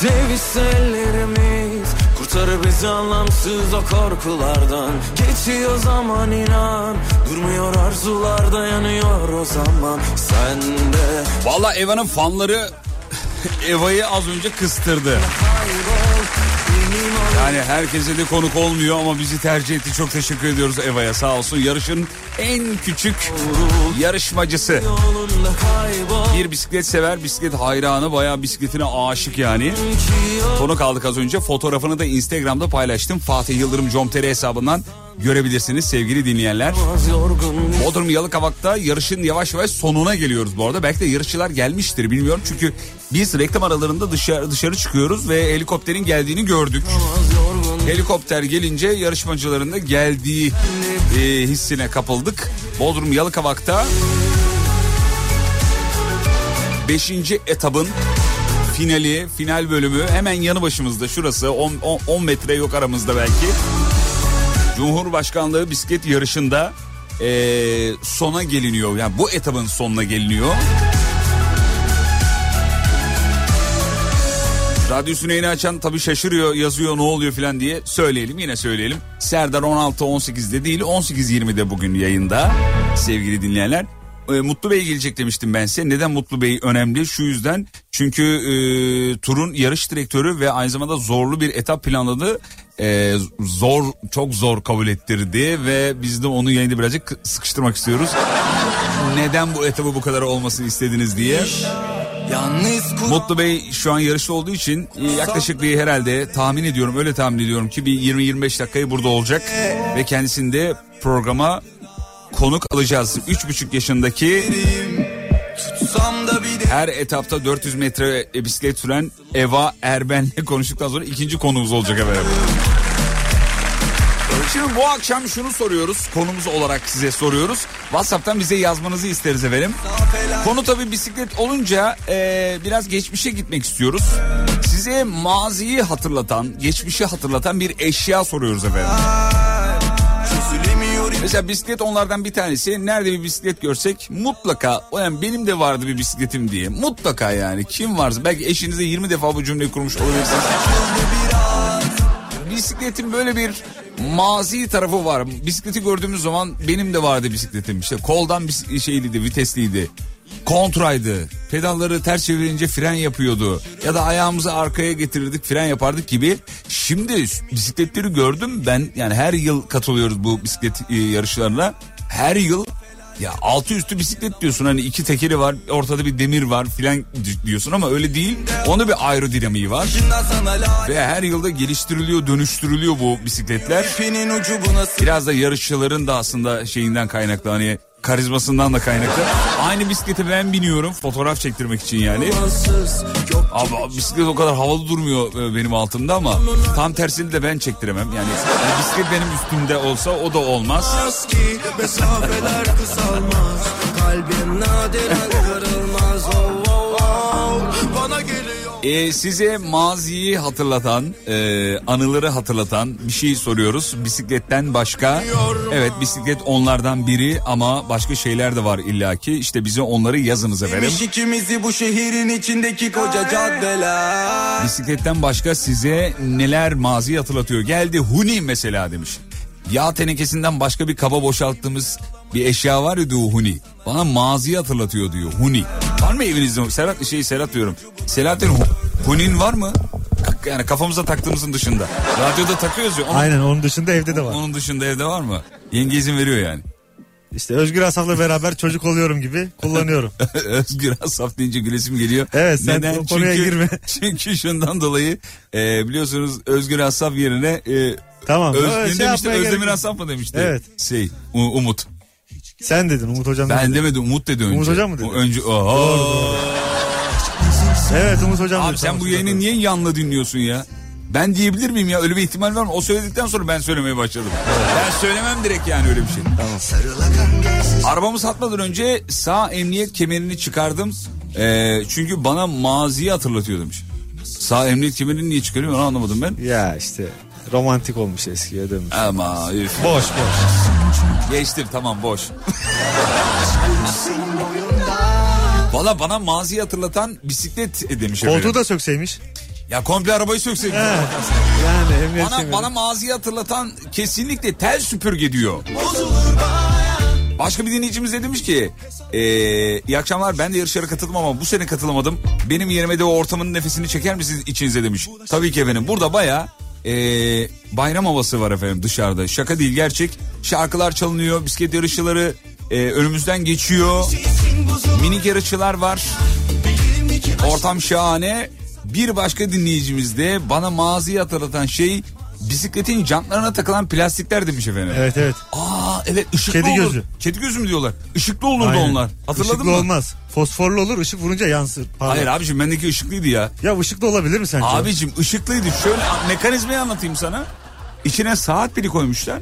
Sevgisi ellerimiz Kurtarır bizi anlamsız o korkulardan. Geçiyor zaman inan Durmuyor arzular dayanıyor o zaman. Sen de Valla Eva'nın fanları Eva'yı az önce kıstırdı. Yani herkese de konuk olmuyor ama bizi tercih etti. Çok teşekkür ediyoruz Eva'ya sağ olsun. Yarışın en küçük yarışmacısı. Bir bisiklet sever, bisiklet hayranı, bayağı bisikletine aşık yani. Konuk aldık az önce. Fotoğrafını da Instagram'da paylaştım. Fatih Yıldırım Com.tr hesabından görebilirsiniz sevgili dinleyenler. Bodrum Yalıkavak'ta yarışın yavaş yavaş sonuna geliyoruz bu arada. Belki de yarışçılar gelmiştir bilmiyorum. Çünkü biz reklam aralarında dışarı, dışarı çıkıyoruz ve helikopterin geldiğini gördük. Helikopter gelince yarışmacıların da geldiği e, hissine kapıldık. Bodrum Yalıkavak'ta 5. etabın finali, final bölümü hemen yanı başımızda şurası 10 metre yok aramızda belki. Cumhurbaşkanlığı bisiklet yarışında eee, sona geliniyor. Yani bu etabın sonuna geliniyor. Radyosunu yeni açan tabii şaşırıyor yazıyor ne oluyor filan diye söyleyelim yine söyleyelim. Serdar 16-18'de değil 18-20'de bugün yayında sevgili dinleyenler. E, Mutlu Bey gelecek demiştim ben size. Neden Mutlu Bey önemli? Şu yüzden çünkü e, turun yarış direktörü ve aynı zamanda zorlu bir etap planladı. E, zor çok zor kabul ettirdi ve biz de onu yayında birazcık sıkıştırmak istiyoruz. Neden bu etabı bu kadar olmasını istediniz diye. Mutlu Bey şu an yarışta olduğu için yaklaşık bir herhalde tahmin ediyorum öyle tahmin ediyorum ki bir 20-25 dakikayı burada olacak ve kendisini de programa konuk alacağız. 3,5 yaşındaki her etapta 400 metre bisiklet süren Eva Erben'le konuştuktan sonra ikinci konumuz olacak efendim. Şimdi bu akşam şunu soruyoruz. Konumuz olarak size soruyoruz. WhatsApp'tan bize yazmanızı isteriz efendim. Konu tabii bisiklet olunca e, biraz geçmişe gitmek istiyoruz. Size maziyi hatırlatan, geçmişi hatırlatan bir eşya soruyoruz efendim. Mesela bisiklet onlardan bir tanesi. Nerede bir bisiklet görsek mutlaka yani benim de vardı bir bisikletim diye. Mutlaka yani kim varsa belki eşinize 20 defa bu cümleyi kurmuş olabilirsiniz. Bisikletin böyle bir mazi tarafı var. Bisikleti gördüğümüz zaman benim de vardı bisikletim. İşte koldan şeyliydi, vitesliydi. Kontraydı. Pedalları ters çevirince fren yapıyordu. Ya da ayağımızı arkaya getirirdik fren yapardık gibi. Şimdi bisikletleri gördüm ben yani her yıl katılıyoruz bu bisiklet e, yarışlarına. Her yıl ya altı üstü bisiklet diyorsun hani iki tekeri var ortada bir demir var filan diyorsun ama öyle değil. Onda bir aerodinamiği var. Ve her yılda geliştiriliyor dönüştürülüyor bu bisikletler. Biraz da yarışçıların da aslında şeyinden kaynaklı hani karizmasından da kaynaklı. Aynı bisiklete ben biniyorum fotoğraf çektirmek için yani. Abi bisiklet o kadar havalı durmuyor e, benim altımda ama tam tersini de ben çektiremem. Yani, yani bisiklet benim üstümde olsa o da olmaz. Kalbim E, size maziyi hatırlatan, e, anıları hatırlatan bir şey soruyoruz. Bisikletten başka, evet bisiklet onlardan biri ama başka şeyler de var illaki. İşte bize onları yazınız efendim. Demiş ikimizi bu şehrin içindeki koca caddeler Bisikletten başka size neler mazi hatırlatıyor? Geldi Huni mesela demiş. Yağ tenekesinden başka bir kaba boşalttığımız bir eşya var ya diyor Huni. Bana maziyi hatırlatıyor diyor Huni. Var mı evinizde? Serhat şey Serhat diyorum. Selahattin Hu- Huni'nin var mı? Yani kafamıza taktığımızın dışında. Radyoda takıyoruz ya. Onun, Aynen onun dışında evde de var. onun dışında evde var mı? Yenge izin veriyor yani. İşte Özgür Asaf'la beraber çocuk oluyorum gibi kullanıyorum. Özgür Asaf deyince gülesim geliyor. Evet, sen o konuya çünkü, girme. Çünkü şundan dolayı e, biliyorsunuz Özgür Asaf yerine e, Tamam. Öz, şey demişti? Özdemir. Asaf mı demişti? Evet. Şey Umut. Sen dedin Umut Hocam Ben dedi. demedim Umut dedi önce. Umut Hocam mı dedi? O Önce Oho. Evet Umut Hocam dedi. Abi sen Tamam, bu yayını niye yanlı dinliyorsun ya? Ben diyebilir miyim ya? Öyle bir ihtimal var mı? O söyledikten sonra ben söylemeye başladım. Ben söylemem direkt yani öyle bir şey. Arabamı satmadan önce sağ emniyet kemerini çıkardım. Ee, çünkü bana maziyi hatırlatıyor demiş. Sağ emniyet kemerini niye çıkarıyor onu anlamadım ben. Ya işte romantik olmuş eskiye dönmüş. Ama üf. Boş boş. Geçtim tamam boş. Valla bana maziyi hatırlatan bisiklet demiş efendim. Koltuğu da sökseymiş. Ya komple arabayı sökseydim. He. Yani emniyet Bana, bana maziyi hatırlatan kesinlikle tel süpürge diyor. Başka bir dinleyicimiz de demiş ki eee, iyi akşamlar ben de yarışlara katıldım ama bu sene katılamadım. Benim yerime de o ortamın nefesini çeker misiniz içinize demiş. Tabii ki efendim burada baya e, bayram havası var efendim dışarıda. Şaka değil gerçek. Şarkılar çalınıyor, bisiklet yarışçıları e, önümüzden geçiyor. Minik yarışçılar var. Ortam şahane. Bir başka dinleyicimiz de bana maziyi hatırlatan şey bisikletin jantlarına takılan plastikler demiş efendim. Evet evet. Aa evet ışıklı Kedi olur. gözü. Kedi gözü mü diyorlar? Işıklı olurdu Aynen. onlar. Hatırladın Işıklı mı? olmaz. Fosforlu olur ışık vurunca yansır. Pardon. Hayır abicim bendeki ışıklıydı ya. Ya ışıklı olabilir mi sence? Abicim ışıklıydı. Şöyle mekanizmayı anlatayım sana. İçine saat pili koymuşlar.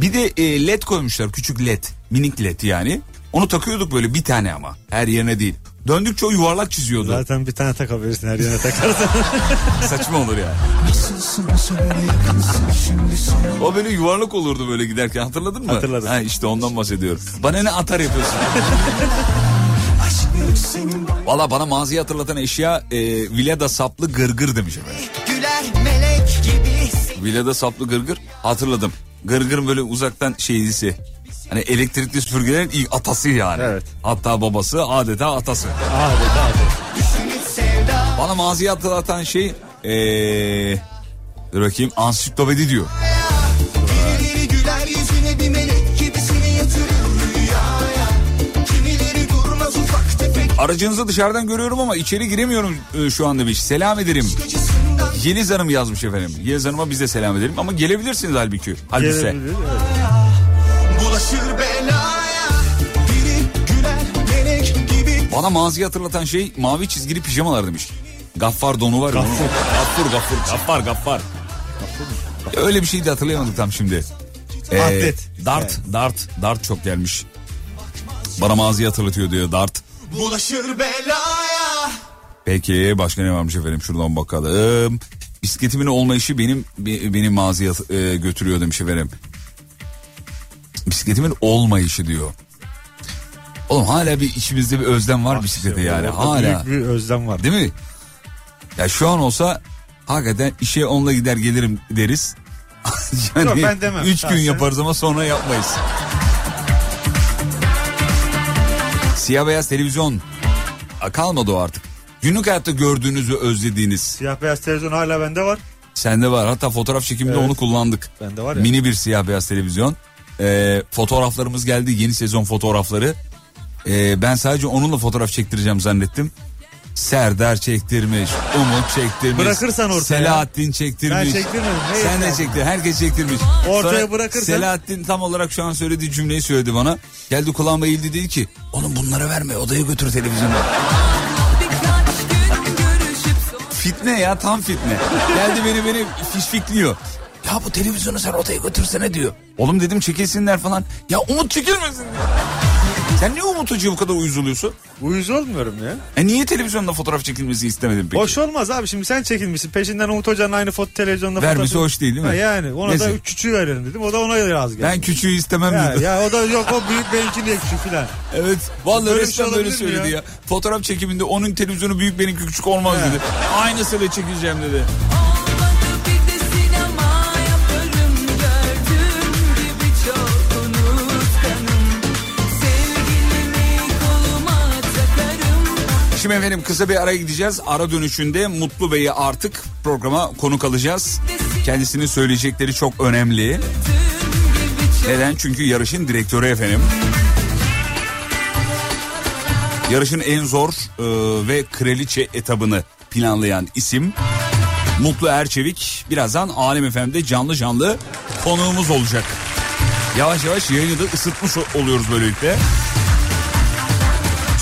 Bir de e, led koymuşlar. Küçük led. Minik led yani. Onu takıyorduk böyle bir tane ama. Her yerine değil. Döndükçe o yuvarlak çiziyordu. Zaten bir tane takabilirsin her yerine takarsan. Saçma olur ya. O böyle yuvarlak olurdu böyle giderken hatırladın mı? Hatırladım. Ha işte ondan bahsediyorum. Bana ne atar yapıyorsun? Valla bana maziyi hatırlatan eşya e, Vilada saplı gırgır demiş efendim. Vilada saplı gırgır hatırladım. Gırgır böyle uzaktan şeylisi. Hani elektrikli süpürgelerin ilk atası yani. Evet. Hatta babası adeta atası. Adeta adeta. Bana maziyi hatırlatan şey ee, dur bakayım ansiklopedi diyor. Aracınızı dışarıdan görüyorum ama içeri giremiyorum şu an demiş. Selam ederim. Yeliz Hanım yazmış efendim. Yeliz Hanım'a biz de selam edelim ama gelebilirsiniz halbuki. Halbuki. Gelebilir, evet. bulaşır belaya Biri güler melek gibi Bana maziyi hatırlatan şey mavi çizgili pijamalar demiş. Gaffar donu var ya. onun. Gaffur gaffur gaffar gaffar. Ya Öyle bir şey de hatırlayamadık tam şimdi. Ee, Atlet. Dart, dart, dart çok gelmiş. Bana maziyi hatırlatıyor diyor dart. bulaşır belaya Peki başka ne varmış efendim şuradan bakalım. Bisikletimin olmayışı benim be- benim maziye e, götürüyor demiş efendim. Bisikletimin olmayışı diyor. Oğlum hala bir içimizde bir özlem var bisiklete yani Orada hala. Büyük bir özlem var. Değil mi? Ya şu an olsa hakikaten işe onunla gider gelirim deriz. yani Yok, ben demem. Üç gün yaparız ama sonra yapmayız. Siyah beyaz televizyon. Ha, Kalmadı o artık. Günlük hayatta gördüğünüzü özlediğiniz. Siyah beyaz televizyon hala bende var. Sende var. Hatta fotoğraf çekiminde Evet. onu kullandık. Bende var ya. Mini bir siyah beyaz televizyon. Ee, fotoğraflarımız geldi. Yeni sezon fotoğrafları. Ee, ben sadece onunla fotoğraf çektireceğim zannettim. Serdar çektirmiş, Umut çektirmiş. Bırakırsan ortaya. Selahattin çektirmiş. Ben çektirmedim. Sen de yeter? çektir. Herkes çektirmiş. Ortaya bırakırsan- Selahattin tam olarak şu an söylediği cümleyi söyledi bana. Geldi kulağıma eğildi dedi ki oğlum bunlara verme odaya götür televizyonu. Fitne ya tam fitne. Geldi beni beni fişfikliyor. Ya bu televizyonu sen odaya götürsene diyor. Oğlum dedim çekilsinler falan. Ya Umut çekilmesin diyor. Sen niye Umut Hoca'ya bu kadar uyuz oluyorsun? Uyuz olmuyorum ya. E niye televizyonda fotoğraf çekilmesi istemedin peki? Hoş olmaz abi şimdi sen çekilmişsin peşinden Umut Hoca'nın aynı foto televizyonda Vermesi fotoğrafı- hoş değil değil mi? Ha yani ona Neyse. da üç küçüğü verelim dedim o da ona razı geldi. Ben küçüğü istemem ya, dedi. ya o da yok o büyük benimki niye küçük filan. Evet vallahi Böyle resmen şey böyle söyledi ya? ya? Fotoğraf çekiminde onun televizyonu büyük benimki küçük olmaz He. dedi. Aynısıyla çekeceğim dedi. Şimdi efendim kısa bir araya gideceğiz. Ara dönüşünde Mutlu Bey'i artık programa konuk alacağız. Kendisinin söyleyecekleri çok önemli. Neden? Çünkü yarışın direktörü efendim. Yarışın en zor e, ve kraliçe etabını planlayan isim Mutlu Erçevik. Birazdan Alem FM'de canlı canlı konuğumuz olacak. Yavaş yavaş yayını da ısıtmış oluyoruz böylelikle.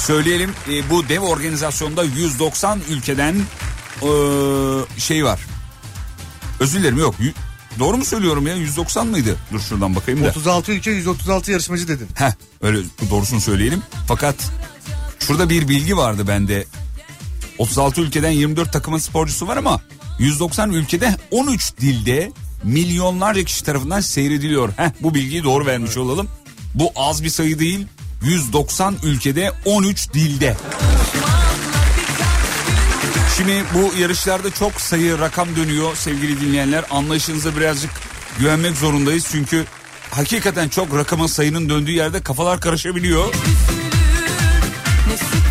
Söyleyelim e, bu dev organizasyonda 190 ülkeden e, şey var. Özür dilerim yok. Yü- Doğru mu söylüyorum ya 190 mıydı? Dur şuradan bakayım da. 36 ülke 136 yarışmacı dedin. Heh öyle doğrusunu söyleyelim. Fakat şurada bir bilgi vardı bende. 36 ülkeden 24 takımın sporcusu var ama 190 ülkede 13 dilde milyonlarca kişi tarafından seyrediliyor. Heh bu bilgiyi doğru vermiş olalım. Bu az bir sayı değil. 190 ülkede 13 dilde. Şimdi bu yarışlarda çok sayı rakam dönüyor sevgili dinleyenler. Anlayışınıza birazcık güvenmek zorundayız. Çünkü hakikaten çok rakamın sayının döndüğü yerde kafalar karışabiliyor. Ne sıkılır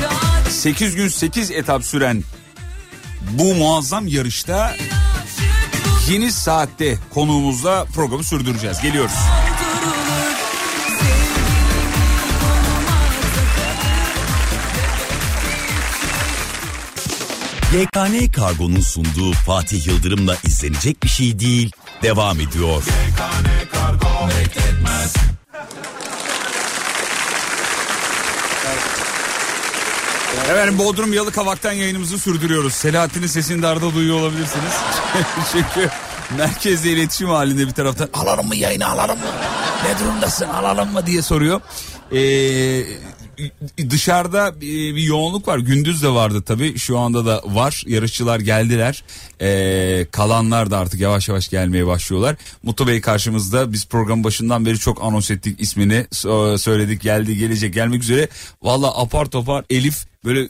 sadece 8 gün 8 etap süren bu muazzam yarışta yeni saatte konuğumuzla programı sürdüreceğiz. Geliyoruz. YKN Kargo'nun sunduğu Fatih Yıldırım'la izlenecek bir şey değil. Devam ediyor. Efendim Bodrum Yalıkavak'tan yayınımızı sürdürüyoruz. Selahattin'in sesini de arada duyuyor olabilirsiniz. Çünkü merkezde iletişim halinde bir taraftan alalım mı yayını alalım mı? Ne durumdasın alalım mı diye soruyor. Ee, dışarıda bir yoğunluk var. Gündüz de vardı tabii. Şu anda da var. Yarışçılar geldiler. Ee, kalanlar da artık yavaş yavaş gelmeye başlıyorlar. Mutlu Bey karşımızda. Biz program başından beri çok anons ettik ismini. Söyledik geldi gelecek gelmek üzere. Valla apar topar Elif böyle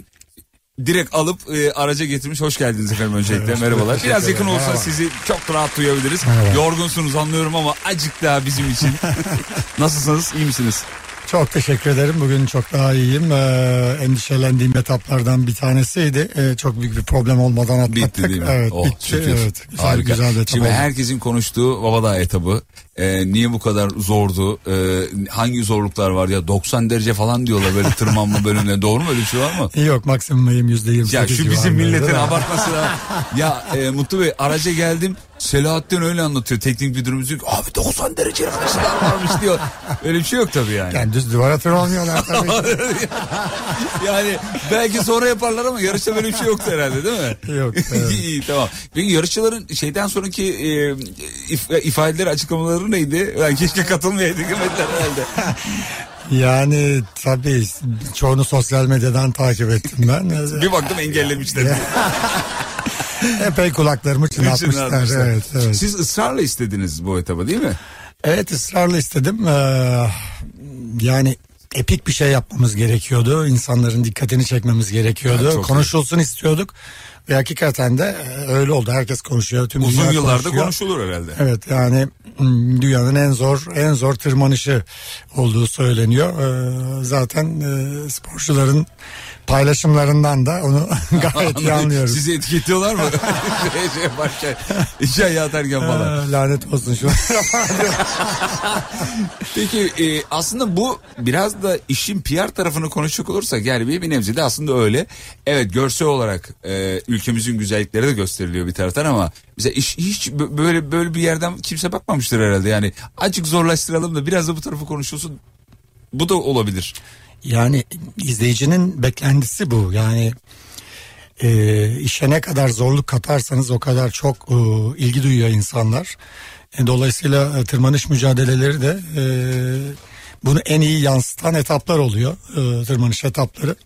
direkt alıp e, araca getirmiş. Hoş geldiniz efendim öncelikle. Merhabalar. Biraz yakın olsa sizi çok rahat duyabiliriz. Yorgunsunuz anlıyorum ama acık daha bizim için. Nasılsınız? İyi misiniz? Çok teşekkür ederim. Bugün çok daha iyiyim. Ee, endişelendiğim etaplardan bir tanesiydi. Ee, çok büyük bir problem olmadan atlattık. Bitti değil mi? Evet Oh, bitti. şükür. Evet, güzel, Harika. güzel Şimdi oldu. herkesin konuştuğu Babadağ etabı. Ee, niye bu kadar zordu? Ee, hangi zorluklar var ya? 90 derece falan diyorlar böyle tırmanma bölümüne. Doğru mu öyle bir şey var mı? Yok maksimum eğim %28 Ya şu bizim milletin abartması da. Ya e, Mutlu Bey araca geldim. Selahattin öyle anlatıyor. Teknik müdürümüz diyor ki abi 90 derece arkadaşlar varmış diyor. Öyle bir şey yok tabii yani. Yani düz duvara tırmanmıyorlar tabii. yani belki sonra yaparlar ama yarışta böyle bir şey yoktu herhalde değil mi? Yok, evet. İyi tamam. Peki yarışçıların şeyden sonraki e, if, ifadeleri açıklamaları neydi? Yani keşke katılmayaydık herhalde. yani tabii çoğunu sosyal medyadan takip ettim ben. Bir baktım engellemişler. Epey kulaklarımı çınlatmışlar. Çınlatmışlar. Evet, evet. Siz ısrarla istediniz bu etabı değil mi? Evet ısrarla istedim. Ee, yani epik bir şey yapmamız gerekiyordu. İnsanların dikkatini çekmemiz gerekiyordu. Evet, Konuşulsun istiyorduk. Ve hakikaten de e, öyle oldu. Herkes konuşuyor. Tüm Uzun yıllarda konuşuyor. konuşulur herhalde. Evet yani mm, dünyanın en zor en zor tırmanışı olduğu söyleniyor. Ee, zaten e, sporcuların paylaşımlarından da onu gayet iyi anlıyoruz. Sizi etiketliyorlar mı? şey, şey yaparken, işe ayağı atarken falan. Lanet olsun şu. Peki e, aslında bu biraz da işin PR tarafını konuşacak olursak yani bir, bir nebze de aslında öyle. Evet görsel olarak e, ülkemizin güzellikleri de gösteriliyor bir taraftan ama bize iş hiç bö- böyle böyle bir yerden kimse bakmamıştır herhalde. Yani azıcık zorlaştıralım da biraz da bu tarafı konuşulsun. Bu da olabilir. Yani izleyicinin beklentisi bu. Yani e, işe ne kadar zorluk katarsanız o kadar çok e, ilgi duyuyor insanlar. E, dolayısıyla e, tırmanış mücadeleleri de e, bunu en iyi yansıtan etaplar oluyor. E, tırmanış etapları.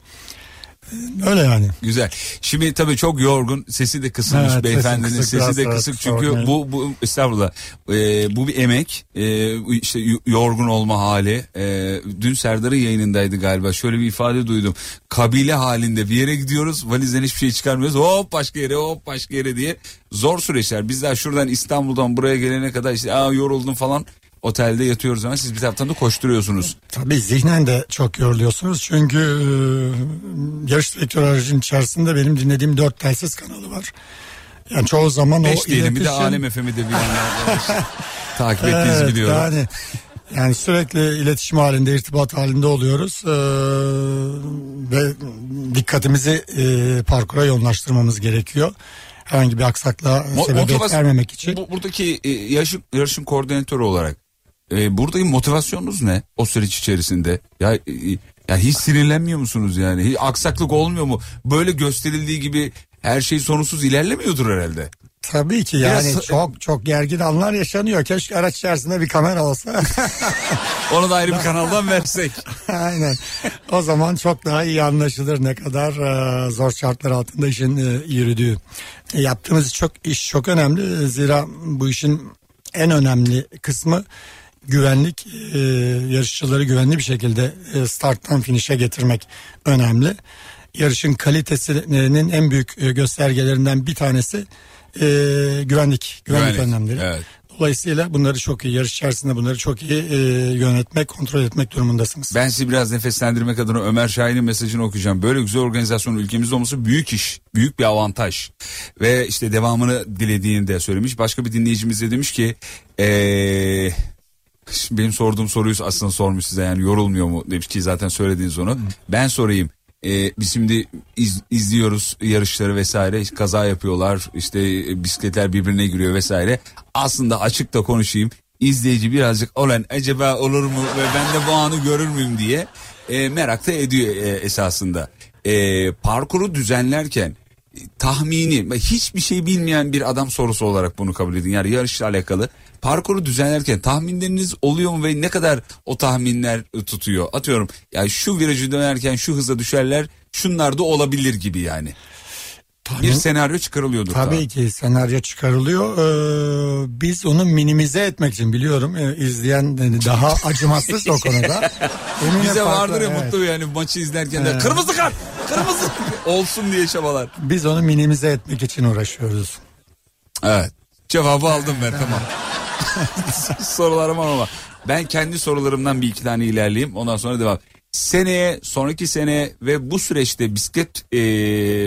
Öyle yani. Güzel. Şimdi tabii çok yorgun. Sesi de kısılmış Evet, beyefendinin. sesi kısık, Sesi de kısık çünkü bu bu estağfurullah. Ee, bu bir emek. Ee, işte yorgun olma hali. Ee, dün Serdar'ın yayınındaydı galiba. Şöyle bir ifade duydum. Kabile halinde bir yere gidiyoruz. Valizden hiçbir şey çıkarmıyoruz. Hop başka yere hop başka yere diye. Zor süreçler. Bizler şuradan İstanbul'dan buraya gelene kadar işte Aa, yoruldum falan. Otelde yatıyoruz ama siz bir taraftan da koşturuyorsunuz. Tabii zihnen de çok yoruluyorsunuz. Çünkü e, yarış direktör aracının içerisinde benim dinlediğim dört telsiz kanalı var. Yani çoğu zaman Beş o diyelim bir de iletişim- Alem FM'i de bir takip ettiğinizi Evet, biliyorum. Yani yani sürekli iletişim halinde, irtibat halinde oluyoruz. Ee, ve dikkatimizi e, parkura yoğunlaştırmamız gerekiyor. Herhangi bir aksaklığa sebebiyet vermemek için. Bu, buradaki e, yarışın, yarışın koordinatörü olarak e, buradaki motivasyonunuz ne o süreç içerisinde? Ya, e, ya hiç sinirlenmiyor musunuz yani? Hiç aksaklık olmuyor mu? Böyle gösterildiği gibi her şey sorunsuz ilerlemiyordur herhalde. Tabii ki yani Biraz- çok çok gergin anlar yaşanıyor. Keşke araç içerisinde bir kamera olsa. Onu da ayrı bir kanaldan versek. Aynen. O zaman çok daha iyi anlaşılır ne kadar e, zor şartlar altında işin e, yürüdüğü. E, yaptığımız çok iş çok önemli. Zira bu işin en önemli kısmı güvenlik. E, yarışçıları güvenli bir şekilde e, starttan finişe getirmek önemli. Yarışın kalitesinin en büyük e, göstergelerinden bir tanesi e, güvenlik, güvenlik, Güvenlik, önlemleri. evet. Dolayısıyla bunları çok iyi yarış içerisinde bunları çok iyi e, yönetmek, kontrol etmek durumundasınız. Ben sizi biraz nefeslendirmek adına Ömer Şahin'in mesajını okuyacağım. Böyle güzel organizasyonun ülkemizde olması büyük iş, büyük bir avantaj. Ve işte devamını dilediğini de söylemiş. Başka bir dinleyicimiz de demiş ki... Ee, benim sorduğum soruyu aslında sormuş size yani yorulmuyor mu demiş ki zaten söylediğiniz onu. Ben sorayım. Ee, biz şimdi iz- izliyoruz yarışları vesaire kaza yapıyorlar işte e, bisikletler birbirine giriyor vesaire. Aslında açık da konuşayım. İzleyici birazcık olan acaba olur mu ve ben de bu anı görür müyüm? diye e, merak da ediyor e, esasında. E, parkuru düzenlerken e, tahmini hiçbir şey bilmeyen bir adam sorusu olarak bunu kabul edin. Yani yarışla alakalı parkuru düzenlerken tahminleriniz oluyor mu ve ne kadar o tahminler tutuyor atıyorum yani şu virajı dönerken şu hıza düşerler şunlar da olabilir gibi yani bir senaryo çıkarılıyordur Tabii daha. ki senaryo çıkarılıyor. Ee, biz onu minimize etmek için biliyorum e, izleyen daha acımasız o konuda. Eminim Bize farklı, vardır ya evet. mutlu yani maçı izlerken de Evet. kırmızı kart kırmızı olsun diye çabalar. Biz onu minimize etmek için uğraşıyoruz. Evet. Cevabı aldım ben tamam. var ama ben kendi sorularımdan bir iki tane ilerleyeyim ondan sonra devam. Seneye, sonraki sene ve bu süreçte bisiklet e,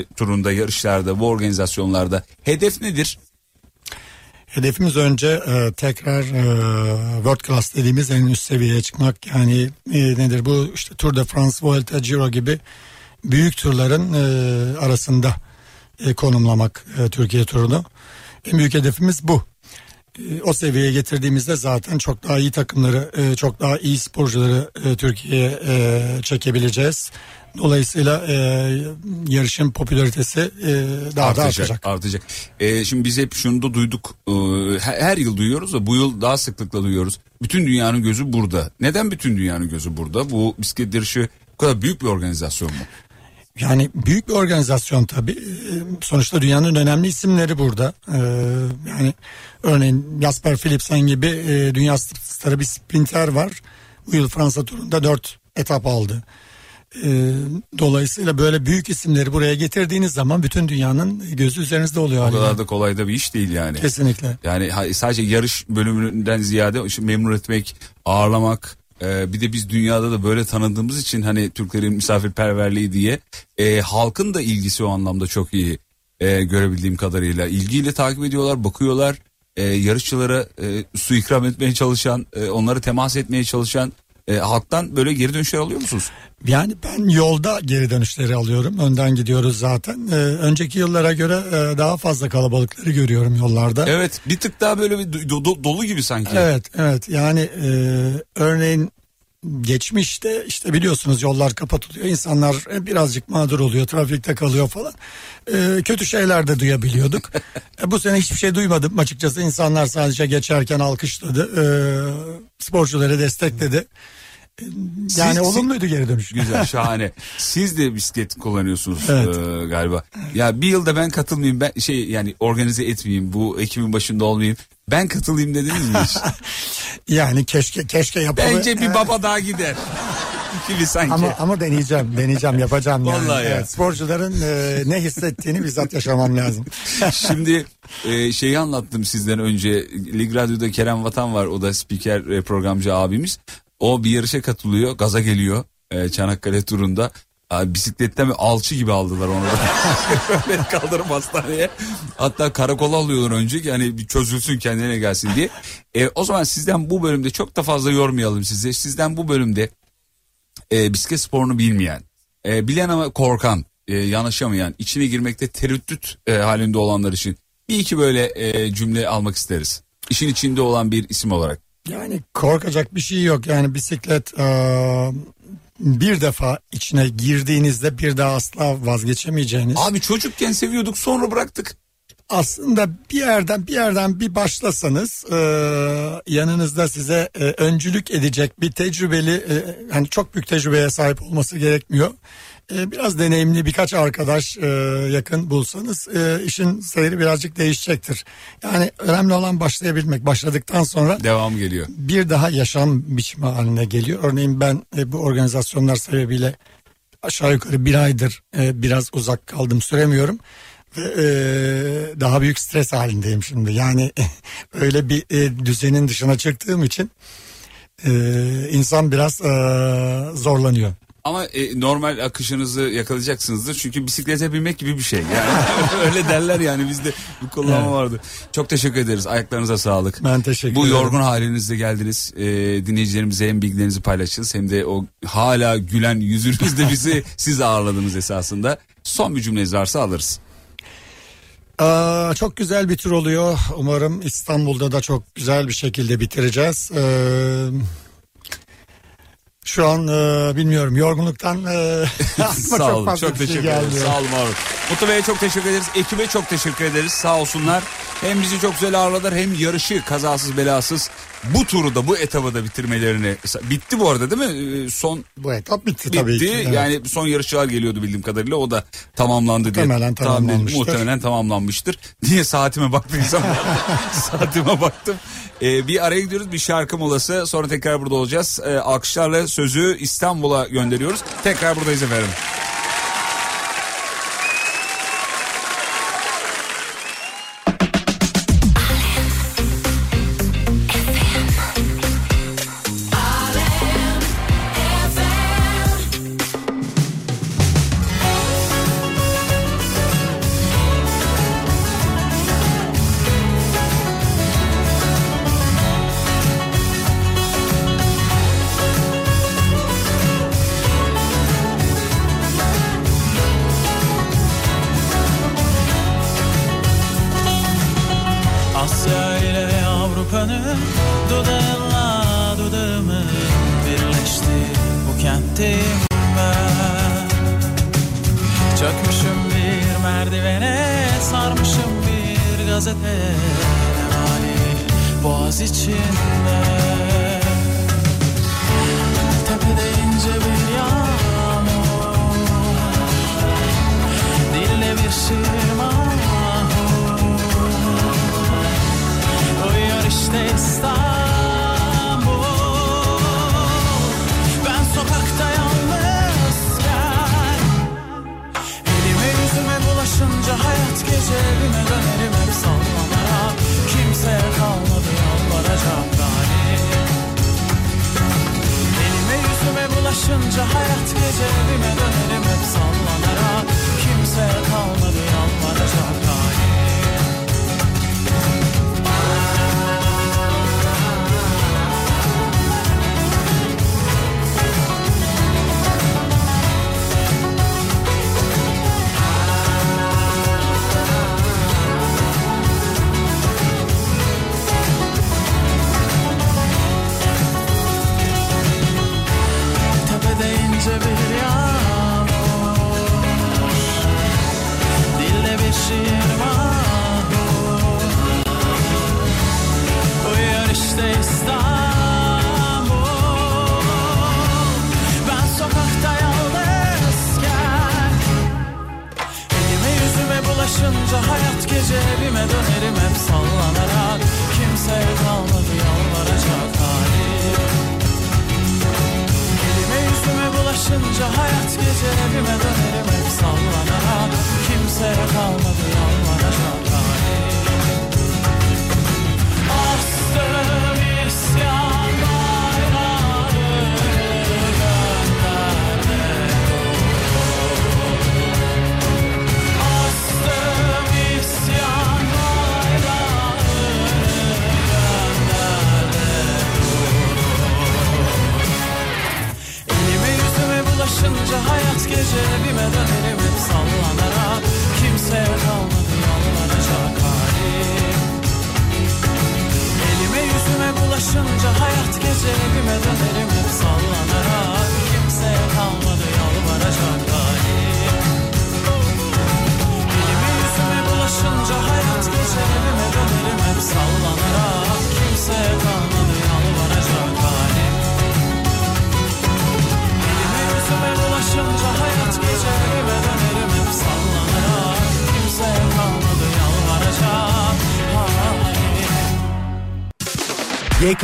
turunda, yarışlarda, bu organizasyonlarda hedef nedir? Hedefimiz önce e, tekrar e, World Class dediğimiz en üst seviyeye çıkmak. Yani e, nedir bu işte Tour de France, Vuelta, Giro gibi büyük turların e, arasında e, konumlamak e, Türkiye turunu. En büyük hedefimiz bu. E, o seviyeye getirdiğimizde zaten çok daha iyi takımları, e, çok daha iyi sporcuları e, Türkiye'ye çekebileceğiz. Dolayısıyla e, yarışın popülaritesi e, daha da artacak. artacak. E, şimdi biz hep şunu da duyduk. e, her, her yıl duyuyoruz da bu yıl daha sıklıkla duyuyoruz. Bütün dünyanın gözü burada. Neden bütün dünyanın gözü burada? Bu bisiklet yarışı bu kadar büyük bir organizasyon mu? Yani büyük bir organizasyon tabii. Sonuçta dünyanın önemli isimleri burada. Ee, Yani örneğin Jasper Philipsen gibi e, dünya starı bir sprinter var. Bu yıl Fransa turunda dört etap aldı. Ee, Dolayısıyla böyle büyük isimleri buraya getirdiğiniz zaman bütün dünyanın gözü üzerinizde oluyor. O kadar da kolay da bir iş değil yani. Kesinlikle. Yani sadece yarış bölümünden ziyade işte memnun etmek, ağırlamak. e, bir de biz dünyada da böyle tanıdığımız için hani Türklerin misafirperverliği diye e, halkın da ilgisi o anlamda çok iyi e, görebildiğim kadarıyla. ilgiyle takip ediyorlar, bakıyorlar. E, yarışçılara e, su ikram etmeye çalışan, e, onları temas etmeye çalışan e, halktan böyle geri dönüşler alıyor musunuz? Yani ben yolda geri dönüşleri alıyorum. Önden gidiyoruz zaten. Ee, önceki yıllara göre e, daha fazla kalabalıkları görüyorum yollarda. Evet bir tık daha böyle bir do- do- dolu gibi sanki. Evet evet yani e, örneğin geçmişte işte biliyorsunuz yollar kapatılıyor insanlar e, birazcık mağdur oluyor trafikte kalıyor falan. E, kötü şeyler de duyabiliyorduk. E, bu sene hiçbir şey duymadım. Açıkçası insanlar sadece geçerken alkışladı E, sporcuları destekledi yani Siz- olumluydu geri dönüş Güzel şahane. Siz de bisiklet kullanıyorsunuz Evet. e, galiba. Ya bir yılda ben katılmayayım ben şey yani organize etmeyeyim bu ekibin başında olmayayım. Ben katılayım dediniz mi hiç? yani keşke keşke yapalım Bence bir baba daha gider. Gibi sanki. Ama ama deneyeceğim, deneyeceğim, yapacağım yani. Vallahi ya. Evet, sporcuların e, ne hissettiğini bizzat yaşamam lazım. Şimdi e, şeyi anlattım sizden önce. Lig Radyo'da Kerem Vatan var. O da spiker e, programcı abimiz. O bir yarışa katılıyor. Gaza geliyor. E, Çanakkale turunda. Abi, bisikletten bir alçı gibi aldılar onu da. Böyle kaldırıp hastaneye. Hatta karakola alıyorlar önce ki hani bir çözülsün kendine gelsin diye. E, o zaman sizden bu bölümde çok da fazla yormayalım sizi. Sizden bu bölümde e, bisiklet sporunu bilmeyen, e, bilen ama korkan, e, yanaşamayan, içine girmekte tereddüt e, halinde olanlar için bir iki böyle e, cümle almak isteriz. İşin içinde olan bir isim olarak. Yani korkacak bir şey yok. Yani bisiklet e, bir defa içine girdiğinizde bir daha asla vazgeçemeyeceğiniz. Abi çocukken seviyorduk sonra bıraktık. Aslında bir yerden bir yerden bir başlasanız e, yanınızda size e, öncülük edecek bir tecrübeli e, hani çok büyük tecrübeye sahip olması gerekmiyor. E, biraz deneyimli birkaç arkadaş e, yakın bulsanız e, işin seyri birazcık değişecektir. Yani önemli olan başlayabilmek. Başladıktan sonra Devam geliyor. bir daha yaşam biçimi haline geliyor. Örneğin ben e, bu organizasyonlar sebebiyle aşağı yukarı bir aydır e, biraz uzak kaldım süremiyorum. e, daha büyük stres halindeyim şimdi. Yani öyle bir e, düzenin dışına çıktığım için e, insan biraz e, zorlanıyor. Ama e, normal akışınızı yakalayacaksınızdır. Çünkü bisiklete binmek gibi bir şey. Yani öyle derler yani bizde bu kullanma Evet. vardı. Çok teşekkür ederiz. Ayaklarınıza sağlık. Ben teşekkür Bu ederim. yorgun halinizde geldiniz. E, dinleyicilerimize hem bilgilerinizi paylaştınız hem de o hala gülen yüzünüzde bizi siz ağırladınız esasında. Son bir cümleniz varsa alırız. Aa, çok güzel bir tur oluyor. Umarım İstanbul'da da çok güzel bir şekilde bitireceğiz. Ee, şu an e, bilmiyorum yorgunluktan e, Sağ çok olun. Çok bir şey teşekkür ederiz. Sağ olun olun. Mutlu Bey'e çok teşekkür ederiz. Ekibe çok teşekkür ederiz. Sağ olsunlar. Hem bizi çok güzel ağırladılar hem yarışı kazasız belasız bu turu da bu etabı da bitirmelerini bitti bu arada değil mi? Ee, Son Bu etap bitti, bitti. tabii ki. evet. Yani son yarışçılar geliyordu bildiğim kadarıyla. O da tamamlandı diye. Muhtemelen tahmin tamamlanmıştır. Muhtemelen tamamlanmıştır. Diye saatime baktıysam saatime baktım. Ee, bir araya gidiyoruz. Bir şarkı molası. Sonra tekrar burada olacağız. Ee, alkışlarla sözü İstanbul'a gönderiyoruz. Tekrar buradayız efendim. Bulaşınca hayat gece evime dönerim hep sallanarak Kimseye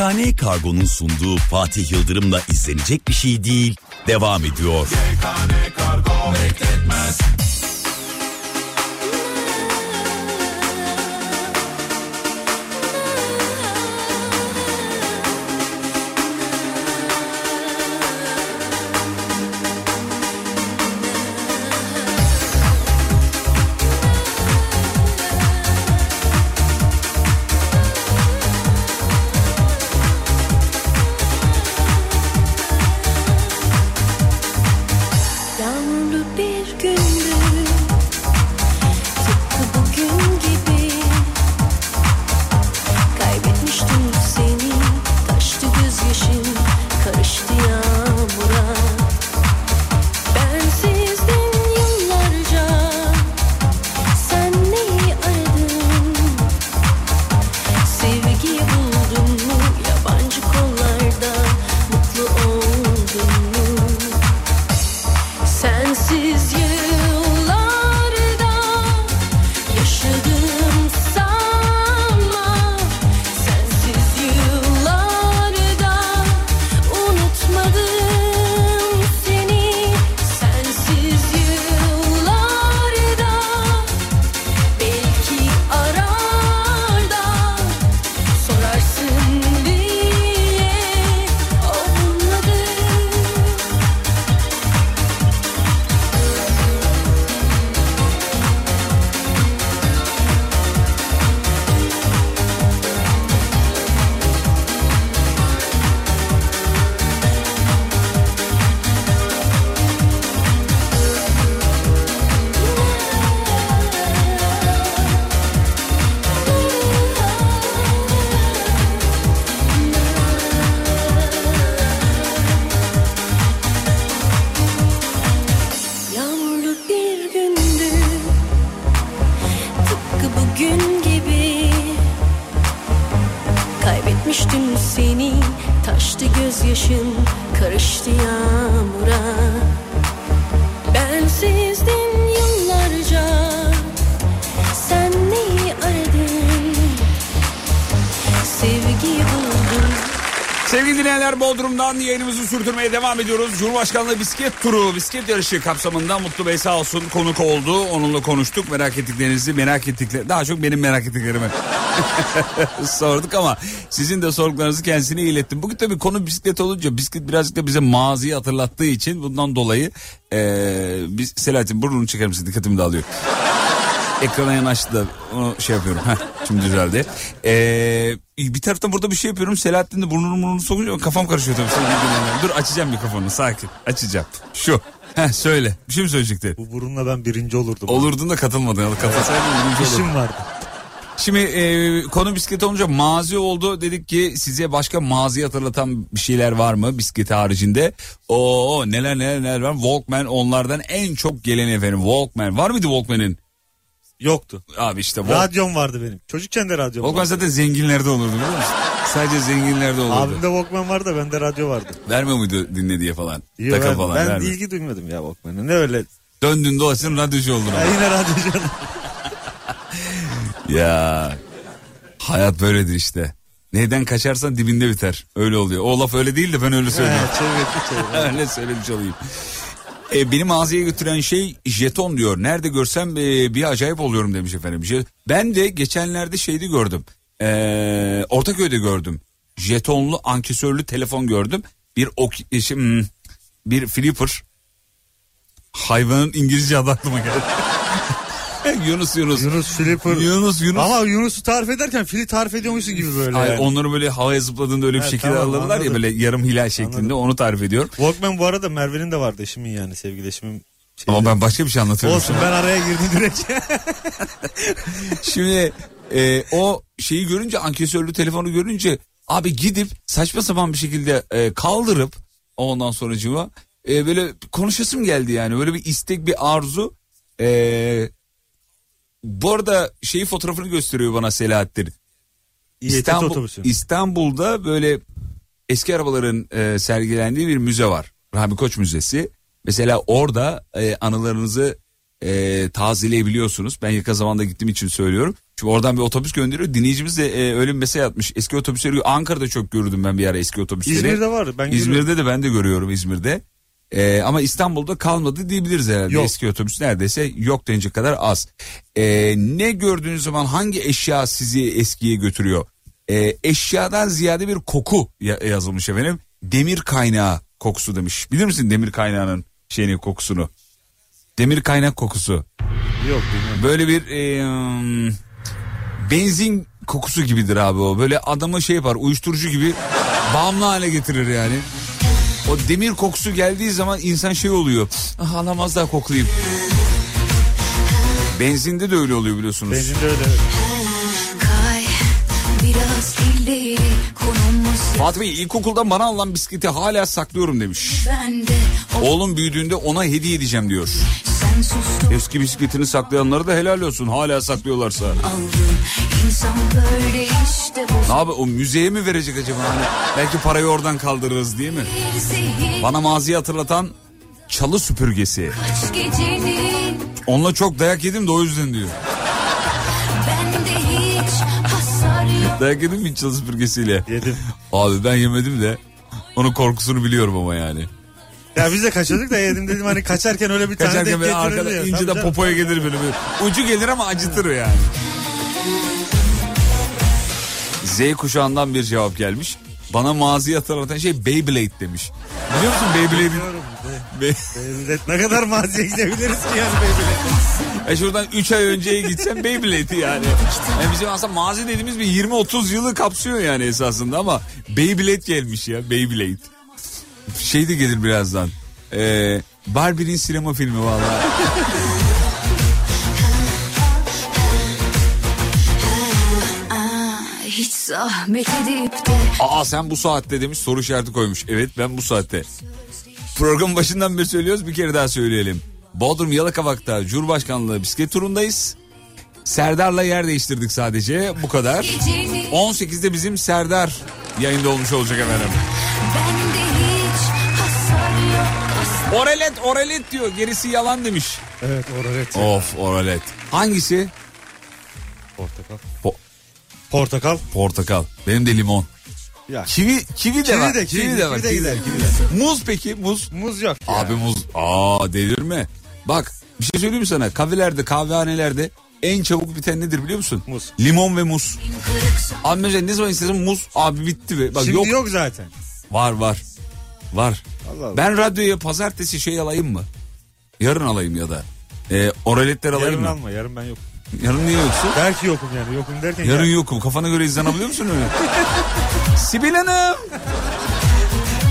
YKN Kargo'nun sunduğu Fatih Yıldırım'la izlenecek bir şey değil devam ediyor. Sürdürmeye devam ediyoruz. Cumhurbaşkanlığı bisiklet turu, bisiklet yarışı kapsamında Mutlu Bey sağ olsun konuk oldu. Onunla konuştuk. Merak ettiklerinizi merak ettikleri daha çok benim merak ettiklerimi sorduk ama sizin de sorduklarınızı kendisine ilettim. Bugün tabii konu bisiklet olunca bisiklet birazcık da bize maziyi hatırlattığı için bundan dolayı eee biz Selahattin burnunu çeker misin dikkatimi dağılıyor. Ekrana yanaştı da onu şey yapıyorum. Heh, şimdi düzeldi. Ee, bir taraftan burada bir şey yapıyorum. Selahattin de burnunu burnunu sokunca kafam karışıyor tabii. Dur açacağım mikrofonunu sakin. Açacağım. Şu. Heh söyle. Bir şey mi söyleyecekti? Bu burunla ben birinci olurdum. Olurdun da katılmadın. Ya. Katılsaydın birinci olurdun. İşim vardı. Şimdi e, konu bisiklet olunca mazi oldu. Dedik ki size başka mazi hatırlatan bir şeyler var mı bisiklet haricinde? Oo neler neler neler var. Walkman onlardan en çok gelen efendim. Walkman. Var mıydı Walkman'in? Yoktu. Abi işte Walk- Radyom vardı benim. Çocukken de radyom Walkman vardı. zaten zenginlerde olurdu biliyor musun? Sadece zenginlerde olurdu. Abimde Walkman vardı da bende radyo vardı. Vermiyor muydu dinle diye falan? Yok, Taka ben, falan ben vermiyor. ilgi duymadım ya Walkman'a. Ne öyle? Döndün dolaşın radyocu oldun. Ya yine radyocu. ya hayat böyledir işte. Neyden kaçarsan dibinde biter. Öyle oluyor. O laf öyle değil de ben öyle söylüyorum. Öyle söylemiş olayım. E, beni mağazaya götüren şey jeton diyor. Nerede görsem e, bir acayip oluyorum demiş efendim. Ben de geçenlerde şeyde gördüm. E, Ortaköy'de gördüm. Jetonlu ankesörlü telefon gördüm. Bir ok e, şey, hmm, bir flipper. Hayvanın İngilizce adı aklıma geldi. Yunus Yunus. Yunus Flipper. Yunus Yunus. Ama Yunus'u tarif ederken fili tarif ediyormuşsun gibi böyle Ay, yani. onları böyle havaya zıpladığında öyle bir Ha, şekilde tamam, alırlar ya anladım. böyle yarım hilal şeklinde Anladım. onu tarif ediyor. Walkman bu arada Merve'nin de vardı eşimin yani sevgili eşimin. şeyi. Ama ben başka bir şey anlatıyorum. Olsun ben araya girdim direkt. Şimdi e, o şeyi görünce ankesörlü telefonu görünce abi gidip saçma sapan bir şekilde e, kaldırıp ondan sonracığıma e, böyle konuşasım geldi yani böyle bir istek bir arzu. E, bu arada şeyi fotoğrafını gösteriyor bana Selahattin. İstanbul. İstanbul'da böyle eski arabaların e, sergilendiği bir müze var. Rahmi Koç Müzesi. Mesela orada e, anılarınızı e, tazeleyebiliyorsunuz. Ben yakın zamanda gittiğim için söylüyorum. Çünkü oradan bir otobüs gönderiyor. Dinleyicimiz de e, öyle bir mesaj atmış. Eski otobüsleri Ankara'da çok gördüm ben bir ara eski otobüsleri. İzmir'de var. Ben İzmir'de görüyorum. de ben de görüyorum İzmir'de. Ee, ama İstanbul'da kalmadı diyebiliriz herhalde. Yok. Eski otobüs neredeyse yok denecek kadar az. Ee, ne gördüğünüz zaman hangi eşya sizi eskiye götürüyor? Ee, eşyadan ziyade bir koku ya- yazılmış efendim. Demir kaynağı kokusu demiş. Bilir misin demir kaynağının şeyini kokusunu? Demir kaynak kokusu. Yok bilmiyorum. Böyle bir e, benzin kokusu gibidir abi o. Böyle adamı şey yapar uyuşturucu gibi bağımlı hale getirir yani. O demir kokusu geldiği zaman insan şey oluyor. Ah alamaz daha koklayayım. Benzinde de öyle oluyor biliyorsunuz. Benzinde öyle. evet. Fatih Bey ilkokuldan bana alınan bisikleti hala saklıyorum demiş. Oğlum büyüdüğünde ona hediye edeceğim diyor. Eski bisikletini saklayanları da helal olsun hala saklıyorlarsa. Ne yapı o müzeye mi verecek acaba? Hani belki parayı oradan kaldırırız değil mi? Bana maziyi hatırlatan çalı süpürgesi. Onunla çok dayak yedim de o yüzden diyor. Dayak yedim mi hiç çalı süpürgesiyle? Yedim. Abi ben yemedim de onun korkusunu biliyorum ama yani. Ya biz de kaçıyorduk da yedim dedim hani kaçarken öyle bir tane Kaçarken denk böyle getirirdi arkada ya. ince de popoya gelir böyle, böyle. Ucu gelir ama acıtır yani. Z kuşağından bir cevap gelmiş. Bana maziyi hatırlatan şey Beyblade demiş. Biliyor musun Beyblade'i? Beyblade ne kadar maziye gidebiliriz ki yani Beyblade. E şuradan 3 ay önceye gitsen Beyblade'i yani. yani. Bizim aslında mazi dediğimiz bir 20-30 yılı kapsıyor yani esasında ama Beyblade gelmiş ya Beyblade. Şey de gelir birazdan. Ee, Barbie'nin sinema filmi vallahi. Zahmet edip de Aa sen bu saatte demiş soru işareti koymuş. Evet ben bu saatte. Program başından beri söylüyoruz bir kere daha söyleyelim. Bodrum Yalıkavak'ta Cumhurbaşkanlığı bisiklet turundayız. Serdar'la yer değiştirdik sadece bu kadar. gecenin 18'de bizim Serdar yayında olmuş olacak efendim. Oralet oralet diyor gerisi yalan demiş. Evet oralet. Of oralet. Hangisi? Portakal. Po- Portakal. portakal. Benim de limon. Ya. Kivi kivi de Kivi var. de, kivi de, var. kivi de kivi gider, de. kivi de. Muz peki muz. Muz yok ya. Abi muz. Aa delirme. Bak bir şey söyleyeyim sana? Kafelerde kahvehanelerde en çabuk biten nedir biliyor musun? Muz. Limon ve muz. Abi mesela ne zaman istersen muz abi bitti be. Bak Şimdi yok. yok. zaten. Var var. Var. Allah Allah. Ben radyoya pazartesi şey alayım mı? Yarın alayım ya da. Ee, oraletler alayım Yarın mı? alma yarın ben yok. Yarın niye yoksun? Belki yokum yani yokum derken. Yarın ya, yokum. Kafana göre izlenebiliyor musun öyle? Sibel Hanım.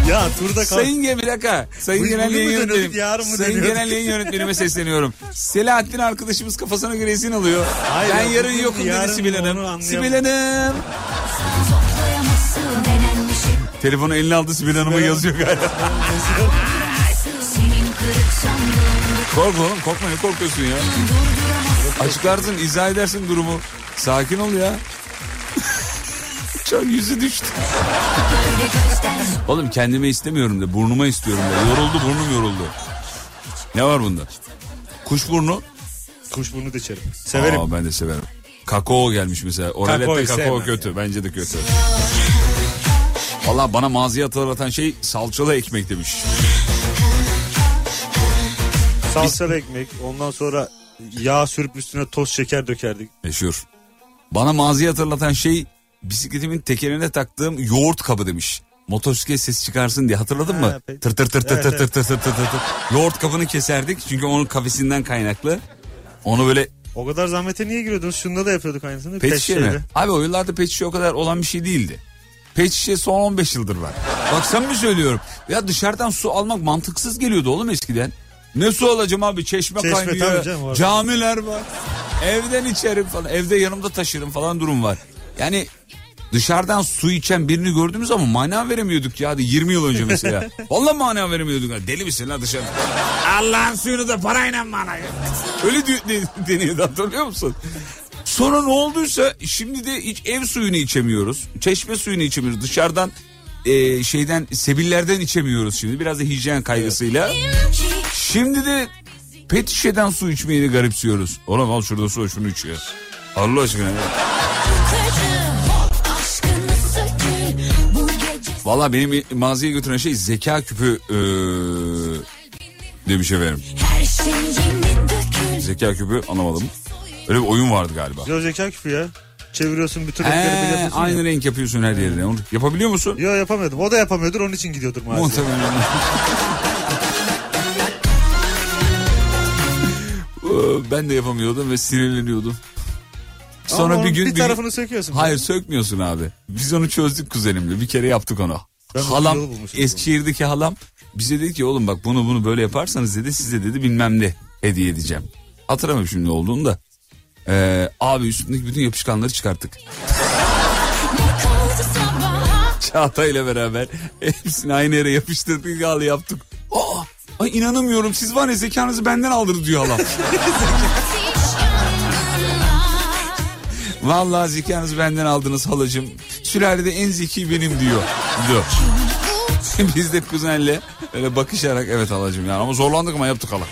ya turda kal. Sayın Genel bir dakika. Sayın Bugün Genel Yayın Yönetmenim. Sayın? Genel Yayın Yönetmenime sesleniyorum. Selahattin arkadaşımız kafasına göre izin alıyor. Hayır, ben ya, yarın yokum dedi yarın Sibel onu Hanım. Sibel Hanım. Telefonu eline aldı Sibel Hanım'a Sibel yazıyor galiba. Korkma oğlum korkma ne korkuyorsun ya. Açıklarsın izah edersin durumu. Sakin ol ya. Çok yüzü düştü. Oğlum kendime istemiyorum de burnuma istiyorum de. Yoruldu burnum yoruldu. Ne var bunda? Kuş burnu. Kuşburnu da içerim. Severim. Aa, ben de severim. Kakao gelmiş mesela. Oralette kakao sevmem kötü. Bence de kötü. Valla bana maziye hatırlatan şey salçalı ekmek demiş. Salçalı ekmek. Ondan sonra yağ sürüp üstüne toz şeker dökerdik. Meşhur. Bana maziyi hatırlatan şey bisikletimin tekerine taktığım yoğurt kabı demiş. Motosiklet ses çıkarsın diye hatırladın Ha, mı? peki. Tır tır tır tır Evet, tır evet. tır tır tır tır tır. Yoğurt kabını keserdik çünkü onun kafesinden kaynaklı. Onu böyle O kadar zahmete niye giriyordunuz? Şunda da yapıyorduk aynısını. pet şişe mi? Abi o yıllarda pet şişe o kadar olan bir şey değildi. Pet şişe son 15 yıldır var. Bak sen mi söylüyorum? Ya dışarıdan su almak mantıksız geliyordu oğlum eskiden. Ne su alacağım abi çeşme, Çeşme tabii kaynıyor. canım. Camiler var. Evden içerim falan. Evde yanımda taşırım falan durum var. Yani dışarıdan su içen birini gördüğümüz zaman mana veremiyorduk ya. Hadi 20 yıl önce mesela. Vallahi mana veremiyorduk. Deli misin lan dışarı? Allah'ın suyunu da parayla bana ya. Öyle de, de, deniyordu hatırlıyor musun? Sonra ne olduysa şimdi de hiç ev suyunu içemiyoruz. Çeşme suyunu içemiyoruz. Dışarıdan e, şeyden sebillerden içemiyoruz şimdi. Biraz da hijyen kaygısıyla. Şimdi de pet şişeden su içmeyi de garipsiyoruz. Oğlum al şurada su şunu iç ya. Allah aşkına. ya. Valla benim maziye götüren şey zeka küpü ee, demiş efendim. Zeka küpü anlamadım. Öyle bir oyun vardı galiba. Yo zeka küpü ya. Çeviriyorsun bütün renkleri biliyorsun. aynı renk yapıyorsun her yerine. Onu yapabiliyor musun? Yo yapamadım. O da yapamıyordur onun için gidiyordur maalesef. Muhtemelen. ben de yapamıyordum ve sinirleniyordum. Sonra Ama bir gün bir tarafını söküyorsun. Hayır sökmüyorsun abi. Biz onu çözdük kuzenimle. Bir kere yaptık onu. Ben halam. Eskişehir'deki halam bize dedi ki oğlum bak bunu bunu böyle yaparsanız dedi size dedi bilmem ne hediye edeceğim. Hatırlamıyorum şimdi olduğunu da. Ee, abi üstündeki bütün yapışkanları çıkarttık. Çağatay ile beraber hepsini aynı yere yapıştırdık al yaptık. Aa, ay inanamıyorum siz var ya zekanızı benden aldınız diyor halam. Vallahi zekanızı benden aldınız halacığım. Sülalede en zeki benim diyor. diyor. Biz de kuzenle öyle bakışarak evet halacığım yani ama zorlandık ama yaptık hala.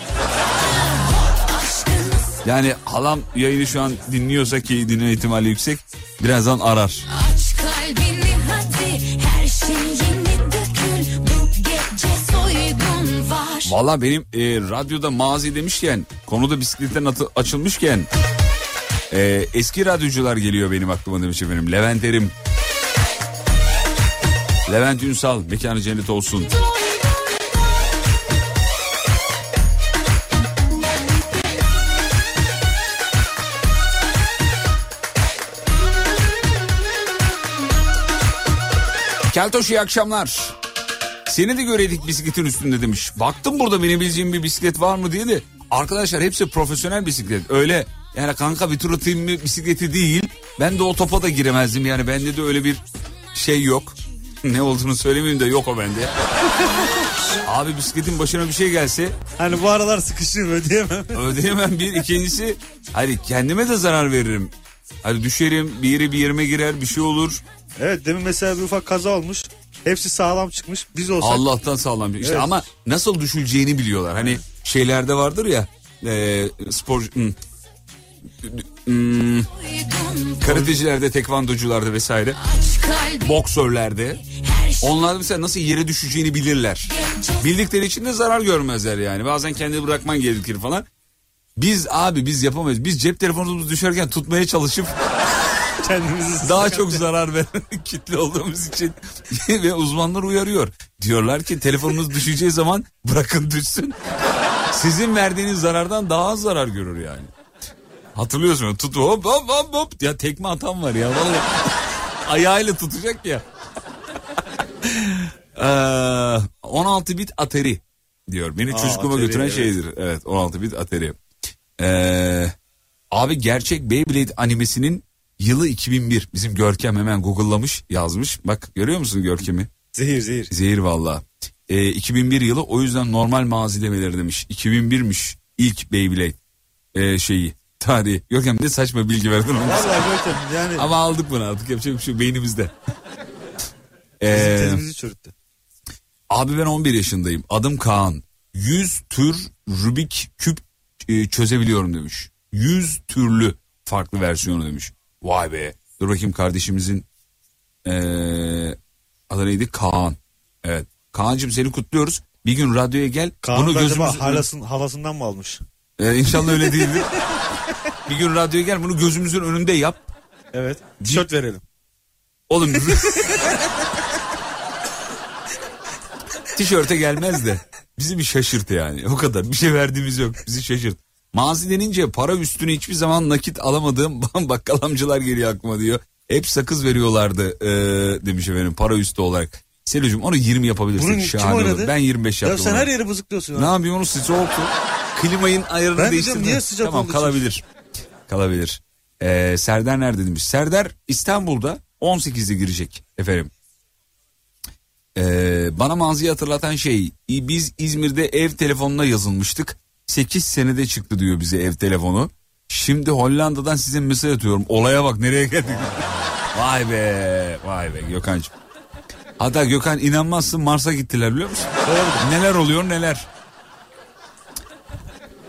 Yani halam yayını şu an dinliyorsa ki dinleme ihtimali yüksek birazdan arar. Valla benim e, radyoda mazi demişken konuda bisikletten atı- açılmışken e, eski radyocular geliyor benim aklıma demiş efendim. Levent Erim. Levent Ünsal mekanı cennet olsun. Keltoş iyi akşamlar. Seni de göreydik bisikletin üstünde demiş. Baktım burada binebileceğim bir bisiklet var mı diye de. Arkadaşlar hepsi profesyonel bisiklet. Öyle yani kanka bir tur atayım mı bisikleti değil. Ben de o topa da giremezdim yani bende de öyle bir şey yok. ne olduğunu söylemeyeyim de yok o bende. Abi bisikletin başına bir şey gelse Hani bu aralar sıkışığım ödeyemem. ödeyemem bir. ikincisi hani kendime de zarar veririm. Hani düşerim bir yere bir yerime girer bir şey olur. Evet demin mesela bir ufak kaza olmuş. Hepsi sağlam çıkmış. Biz olsak Allah'tan sağlam. İşte Evet. ama nasıl düşüleceğini biliyorlar. Hani şeylerde vardır ya e, spor hmm, hmm, karatecilerde, tekvandocularda vesaire, boksörlerde onlar mesela nasıl yere düşeceğini bilirler. Bildikleri için de zarar görmezler yani. Bazen kendini bırakman gerekir falan. Biz abi biz yapamayız. Biz cep telefonumuzu düşerken tutmaya çalışıp kendimizi daha çok zarar veren kitle olduğumuz için ve uzmanlar uyarıyor. Diyorlar ki telefonunuz düşeceği zaman bırakın düşsün. Sizin verdiğiniz zarardan daha az zarar görür yani. Hatırlıyorsun tut hop hop hop hop ya tekme atan var ya vallahi ayağıyla tutacak ya. Ee, 16 bit Atari diyor. Beni Aa, çocukluğuma Atari, götüren evet. şeydir. Evet 16 bit Atari. Ee, abi gerçek Beyblade animesinin yılı 2001. Bizim Görkem hemen google'lamış yazmış. Bak görüyor musun Görkem'i? Zehir zehir. Zehir valla. Ee, 2001 yılı o yüzden normal mazi demeleri demiş. 2001'miş ilk Beyblade ee, şeyi tarihi. Görkem ne saçma bilgi verdin onu. Vallahi Görkem yani Ama aldık bunu artık yapacak bir şey yok, beynimizde. bizim Ee, çürüttü. Abi ben 11 yaşındayım. Adım Kaan. 100 tür Rubik küp e, çözebiliyorum demiş. 100 türlü farklı versiyonu demiş. Vay be. Dur bakayım kardeşimizin e, adı neydi? Kaan. Evet. Kaan'cığım seni kutluyoruz. Bir gün radyoya gel. Kaan bunu da acaba gözümüz... halasın, halasından mı almış? Ee, inşallah öyle değildir. bir gün radyoya gel bunu gözümüzün önünde yap. Evet. Tişört verelim. Oğlum tişörte gelmez de bizi bir şaşırt yani o kadar bir şey verdiğimiz yok bizi şaşırt. Mazi denince para üstüne hiçbir zaman nakit alamadığım bakkal amcalar geliyor aklıma diyor. Hep sakız veriyorlardı ee, demiş efendim para üstü olarak. Selocuğum onu 20 yapabilirsek Bunu kim şahane olur. oynadı? Ben 25 Ya yaptım. sen onu. her yeri bızıklıyorsun. Ne yapayım onu soğuk. Klimayın ayarını Ben de değiştirdim. niye sıcak Tamam olduğu kalabilir. Kalabilir. Ee, Serdar nerede demiş. Serdar İstanbul'da 18'de girecek efendim. Ee, bana maziyi hatırlatan şey biz İzmir'de ev telefonuna yazılmıştık. 8 senede çıktı diyor bize ev telefonu. Şimdi Hollanda'dan size mesaj atıyorum. Olaya bak nereye geldik. vay be vay be Gökhan'cığım. Hatta Gökhan inanmazsın Mars'a gittiler biliyor musun? Neler oluyor neler.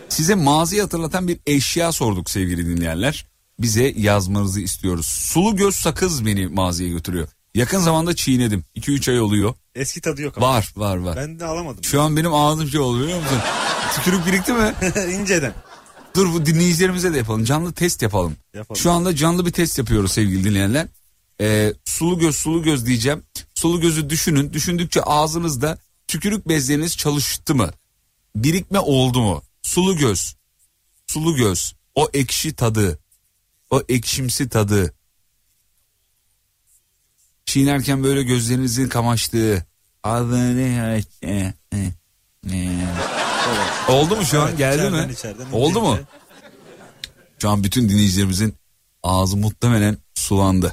Size maziyi hatırlatan bir eşya sorduk sevgili dinleyenler. Bize yazmanızı istiyoruz. Sulu göz sakız beni maziye götürüyor. Yakın zamanda çiğnedim. 2-3 ay oluyor. Eski tadı yok ama. Var var var. Ben de alamadım. Şu an benim ağzım şey oluyor biliyor musun? Tükürük birikti mi? İnceden. Dur bu dinleyicilerimize de yapalım. Canlı test yapalım. Yapalım. Şu anda canlı bir test yapıyoruz sevgili dinleyenler. Ee, sulu göz sulu göz diyeceğim. Sulu gözü düşünün. Düşündükçe ağzınızda tükürük bezleriniz çalıştı mı? Birikme oldu mu? Sulu göz. Sulu göz. O ekşi tadı. O ekşimsi tadı. Çiğnerken böyle gözlerinizin kamaştığı. Adını Oldu mu şu an? Evet, Geldi içeriden, mi? içeriden Oldu mu? Şu an bütün dinleyicilerimizin ağzı muhtemelen sulandı.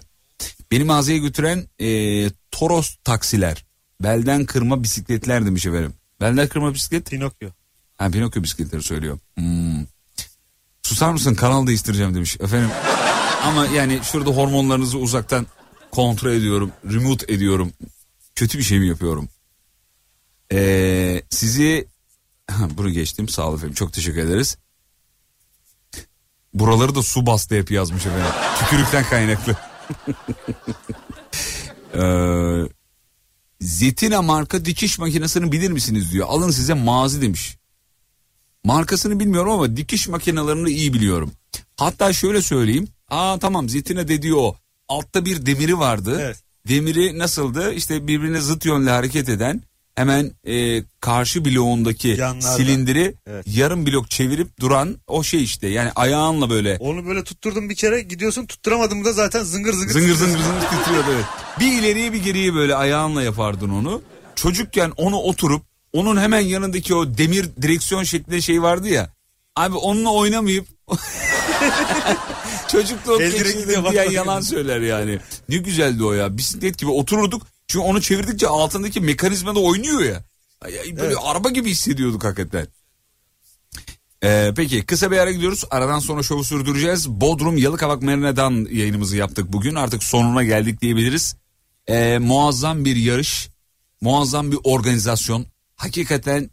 Beni mağazaya götüren e, Toros taksiler. Belden kırma bisikletler demiş efendim. Belden kırma bisiklet? Pinokyo. Ha Pinokyo bisikletleri söylüyor. Hmm. Susar mısın kanal değiştireceğim demiş. Efendim ama yani şurada hormonlarınızı uzaktan kontrol ediyorum. Remote ediyorum. Kötü bir şey mi yapıyorum? Ee, sizi bunu geçtim sağ olun efendim çok teşekkür ederiz. Buraları da su bastı hep yazmış efendim. Tükürükten kaynaklı. ee, Zetina marka dikiş makinesini bilir misiniz diyor. Alın size mazi demiş. Markasını bilmiyorum ama dikiş makinelerini iyi biliyorum. Hatta şöyle söyleyeyim. Aa tamam Zetina dediği o. Altta bir demiri vardı. Evet. Demiri nasıldı? İşte birbirine zıt yönlü hareket eden hemen e, karşı bloğundaki Yanlarda. silindiri Evet. yarım blok çevirip duran o şey işte. Yani ayağınla böyle Onu böyle tutturdum bir kere gidiyorsun tutturamadın da zaten zıngır zıngır. Zıngır zıngır zıngır titriyordu evet. Bir ileriye bir geriye böyle ayağınla yapardın onu. Çocukken onu oturup onun hemen yanındaki o demir direksiyon şeklinde şey vardı ya. Abi onunla oynamayıp Çocuk da o El direkine keçide diyen bakmak yalan söyler yani. Ne güzeldi o ya. Bisiklet gibi otururduk. Çünkü onu çevirdikçe altındaki mekanizma da oynuyor ya. Böyle Evet. araba gibi hissediyorduk hakikaten. Ee, peki kısa bir ara gidiyoruz. Aradan sonra şovu sürdüreceğiz. Bodrum Yalıkavak Marina'dan yayınımızı yaptık bugün. Artık sonuna geldik diyebiliriz. Ee, muazzam bir yarış, muazzam bir organizasyon. Hakikaten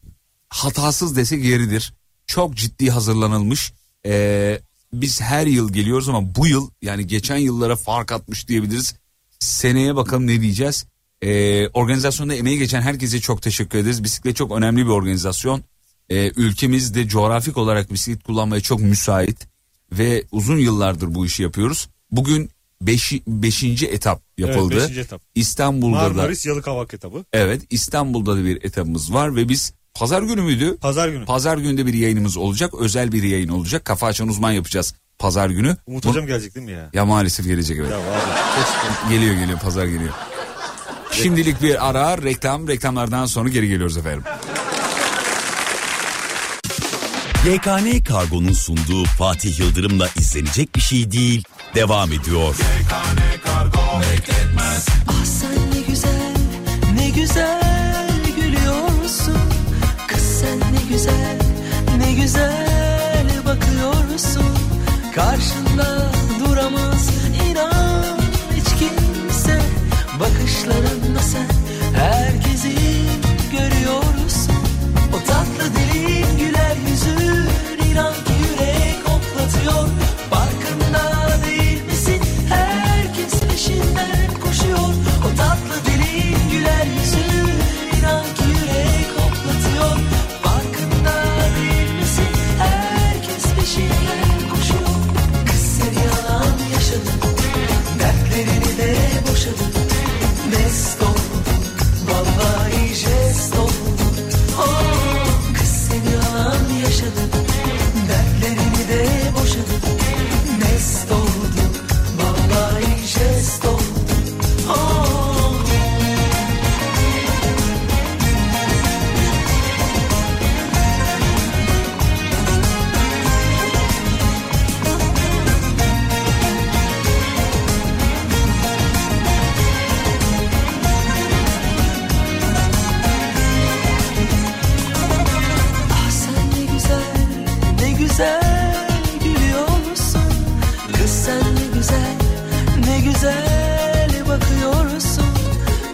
hatasız desek yeridir. Çok ciddi hazırlanılmış. Ee, biz her yıl geliyoruz ama bu yıl yani geçen yıllara fark atmış diyebiliriz. Seneye bakalım ne diyeceğiz. Ee, organizasyonda emeği geçen herkese çok teşekkür ederiz. Bisiklet çok önemli bir organizasyon. Ee, ülkemizde coğrafik olarak bisiklet kullanmaya çok müsait ve uzun yıllardır bu işi yapıyoruz. Bugün 5. beşinci etap yapıldı. Evet, etap. İstanbul'da da Marmaris Yalıkavak etabı. Evet İstanbul'da da bir etapımız var ve biz pazar günü müydü? Pazar günü. Pazar günde bir yayınımız olacak. Özel bir yayın olacak. Kafa açan uzman yapacağız pazar günü. Umut Bu- Hocam gelecek değil mi ya? Ya maalesef gelecek evet. Ya abi. Geliyor geliyor pazar geliyor. Şimdilik bir ara reklam reklamlardan sonra geri geliyoruz efendim. YKN Kargo'nun sunduğu Fatih Yıldırım'la izlenecek bir şey değil devam ediyor. Ah sen ne güzel, ne güzel güzel, ne güzel bakıyorsun. Karşında duramaz inan hiç kimse. Bakışlarınla sen herkesi görüyorsun. O tatlı dilin güler yüzün inan ki yürek hoplatıyor.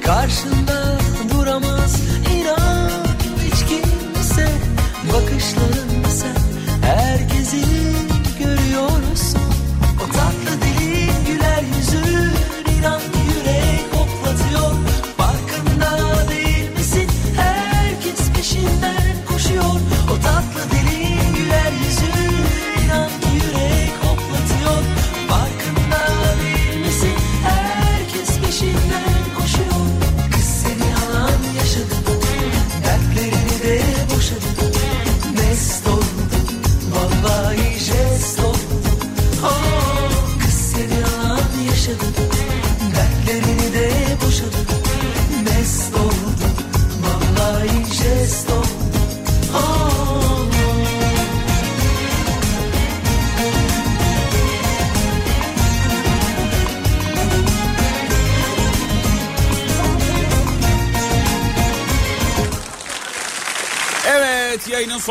Karşında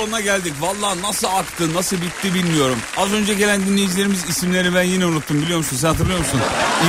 sonuna geldik. Vallahi nasıl aktı nasıl bitti bilmiyorum. Az önce gelen dinleyicilerimiz isimleri ben yine unuttum biliyor musun? Sen hatırlıyor musun?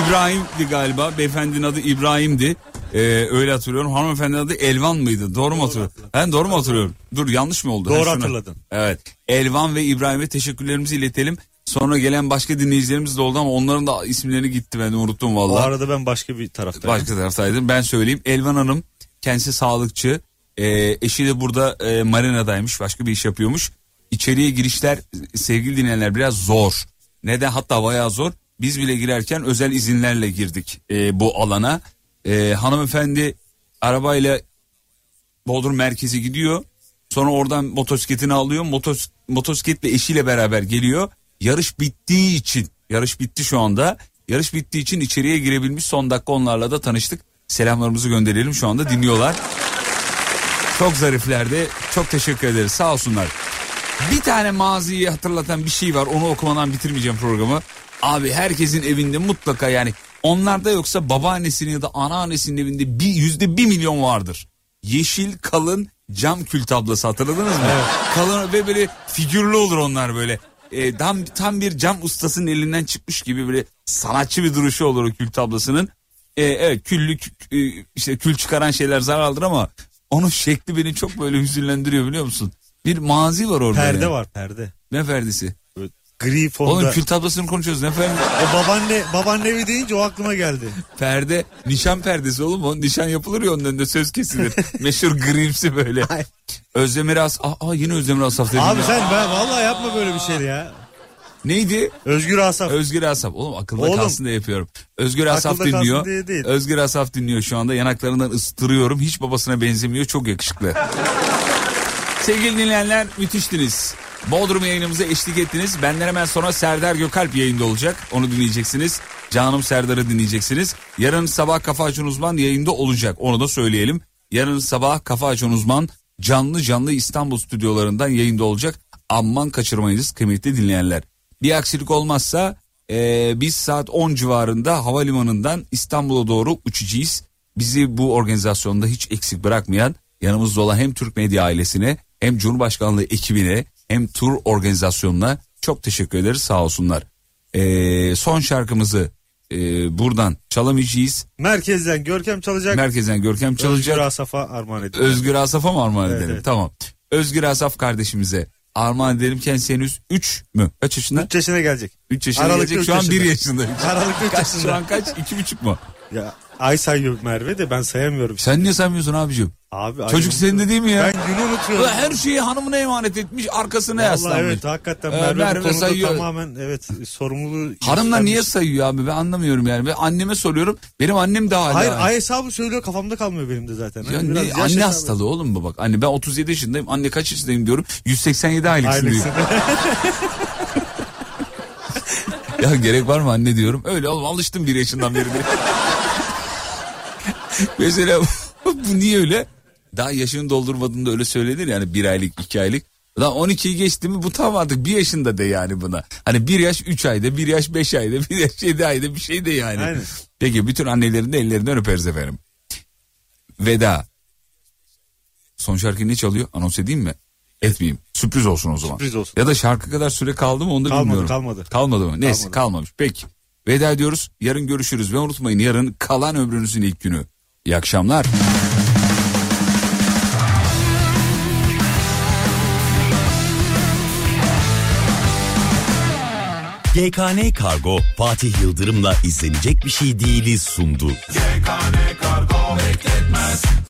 İbrahim'di galiba. Beyefendinin adı İbrahim'di. Ee, öyle hatırlıyorum. Hanımefendinin adı Elvan mıydı? Doğru mu hatırlıyorum? Ben doğru mu hatırlıyorum? Dur yanlış mı oldu? Doğru Ha, hatırladın. Evet. Elvan ve İbrahim'e teşekkürlerimizi iletelim. Sonra gelen başka dinleyicilerimiz de oldu ama onların da isimlerini gitti ben de unuttum O vallahi. arada ben başka bir taraftayım. Başka taraftaydım. Ben söyleyeyim. Elvan Hanım kendisi sağlıkçı. Ee, eşi de burada e, marinadaymış. Başka bir iş yapıyormuş. İçeriye girişler sevgili dinleyenler biraz zor. Neden? Hatta bayağı zor. Biz bile girerken özel izinlerle girdik e, bu alana. E, hanımefendi arabayla Bodrum merkezi gidiyor. Sonra oradan motosikletini alıyor. Motos, motosikletle eşiyle beraber geliyor. Yarış bittiği için, yarış bitti şu anda. Yarış bittiği için içeriye girebilmiş. Son dakika onlarla da tanıştık. Selamlarımızı gönderelim şu anda dinliyorlar. Çok zariflerdi. Çok teşekkür ederiz. Sağ olsunlar. Bir tane maziyi hatırlatan bir şey var. Onu okumadan bitirmeyeceğim programı. Abi herkesin evinde mutlaka yani onlarda yoksa babaannesinin ya da anneannesinin evinde bir yüzde bir milyon vardır. Yeşil kalın cam kül tablası hatırladınız mı? Kalın ve böyle figürlü olur onlar böyle. Ee, tam, tam bir cam ustasının elinden çıkmış gibi böyle sanatçı bir duruşu olur o kül tablasının. e, evet küllük e, işte kül çıkaran şeyler zararlıdır ama onun şekli beni çok böyle hüzünlendiriyor biliyor musun? Bir mazi var orada. Perde yani. var perde. Ne perdesi? Gri fonda. Oğlum kül tablasını konuşuyoruz ne perde? O babaanne, babaanne evi deyince o aklıma geldi. Perde nişan perdesi oğlum o nişan yapılır ya onun önünde söz kesilir. Meşhur grimsi böyle. Özdemir As... Aa, yine Özdemir Asaf dedim Abi ya. sen ben vallahi yapma böyle bir şey ya. Neydi? Özgür Asaf. Özgür Asaf. Oğlum akılda Oğlum. kalsın diye yapıyorum. Özgür Asaf dinliyor. diye değil. Özgür Asaf dinliyor şu anda. Yanaklarından ıstırıyorum. Hiç babasına benzemiyor. Çok yakışıklı. Sevgili dinleyenler müthiştiniz. Bodrum yayınımıza eşlik ettiniz. Benden hemen sonra Serdar Gökalp yayında olacak. Onu dinleyeceksiniz. Canım Serdar'ı dinleyeceksiniz. Yarın sabah Kafa Açan Uzman yayında olacak. Onu da söyleyelim. Yarın sabah Kafa Açan Uzman canlı canlı İstanbul stüdyolarından yayında olacak. Aman kaçırmayınız kıymetli dinleyenler. Bir aksilik olmazsa eee, biz saat 10 civarında havalimanından İstanbul'a doğru uçacağız. Bizi bu organizasyonda hiç eksik bırakmayan yanımızda olan hem Türk Medya ailesine hem Cumhurbaşkanlığı ekibine hem tur organizasyonuna çok teşekkür ederiz sağ olsunlar. Eee, son şarkımızı eee, buradan çalamayacağız. Merkezden Görkem çalacak. Merkezden Görkem çalacak. Özgür Asaf'a armağan ediyorum. Özgür Asaf'a mı armağan Evet, edelim? evet. Tamam. Özgür Asaf kardeşimize armağan edelim. Kendisi henüz 3 mü? Kaç yaşında? 3 yaşına gelecek. 3 yaşına Aralıkta gelecek. Şu an 1 yaşında. Aralıkta üç Kaç, yaşında. şu an kaç? 2,5 mu? Ya ay sayıyor Merve de ben sayamıyorum. Sen niye saymıyorsun abicim? Abi, Çocuk unutuyorum. senin de değil mi ya? Ben günü unutuyorum. Ulan her şeyi hanımına emanet etmiş arkasına Vallahi yaslanmış. evet hakikaten Ee, Merve, Merve bu konuda sayıyor. tamamen evet sorumluluğu Hanımlar niye sayıyor abi ben anlamıyorum yani. Ben anneme soruyorum. Benim annem de hala. Hayır ay hesabı söylüyor kafamda kalmıyor benim de zaten. Ya Hani biraz ne, yaş anne hesabı. hastalığı oğlum bu bak. Anne ben 37 yaşındayım. Anne kaç yaşındayım diyorum. 187 aylıksın diyor. Ya gerek var mı anne diyorum. Öyle oğlum alıştım bir yaşından beri. diye. Mesela bu niye öyle? Daha yaşını doldurmadığında öyle söylenir yani bir aylık iki aylık. Lan 12'yi geçti mi bu tam artık bir yaşında de yani buna. Hani bir yaş 3 ayda bir yaş 5 ayda bir yaş 7 ayda bir şey de yani. Aynen. Peki bütün annelerin de ellerinden öperiz efendim. Veda. Son şarkı ne çalıyor? Anons edeyim mi? Etmeyeyim. Sürpriz olsun o zaman. Sürpriz olsun. Ya da şarkı kadar süre kaldı mı onu da Kalmadı, bilmiyorum. kalmadı. Kalmadı mı? Neyse Kalmadı. kalmamış. Peki. Veda ediyoruz. Yarın görüşürüz ve unutmayın yarın kalan ömrünüzün ilk günü. İyi akşamlar. GKN Kargo Fatih Yıldırım'la izlenecek bir şey değiliz sundu. GKN Kargo bekletmez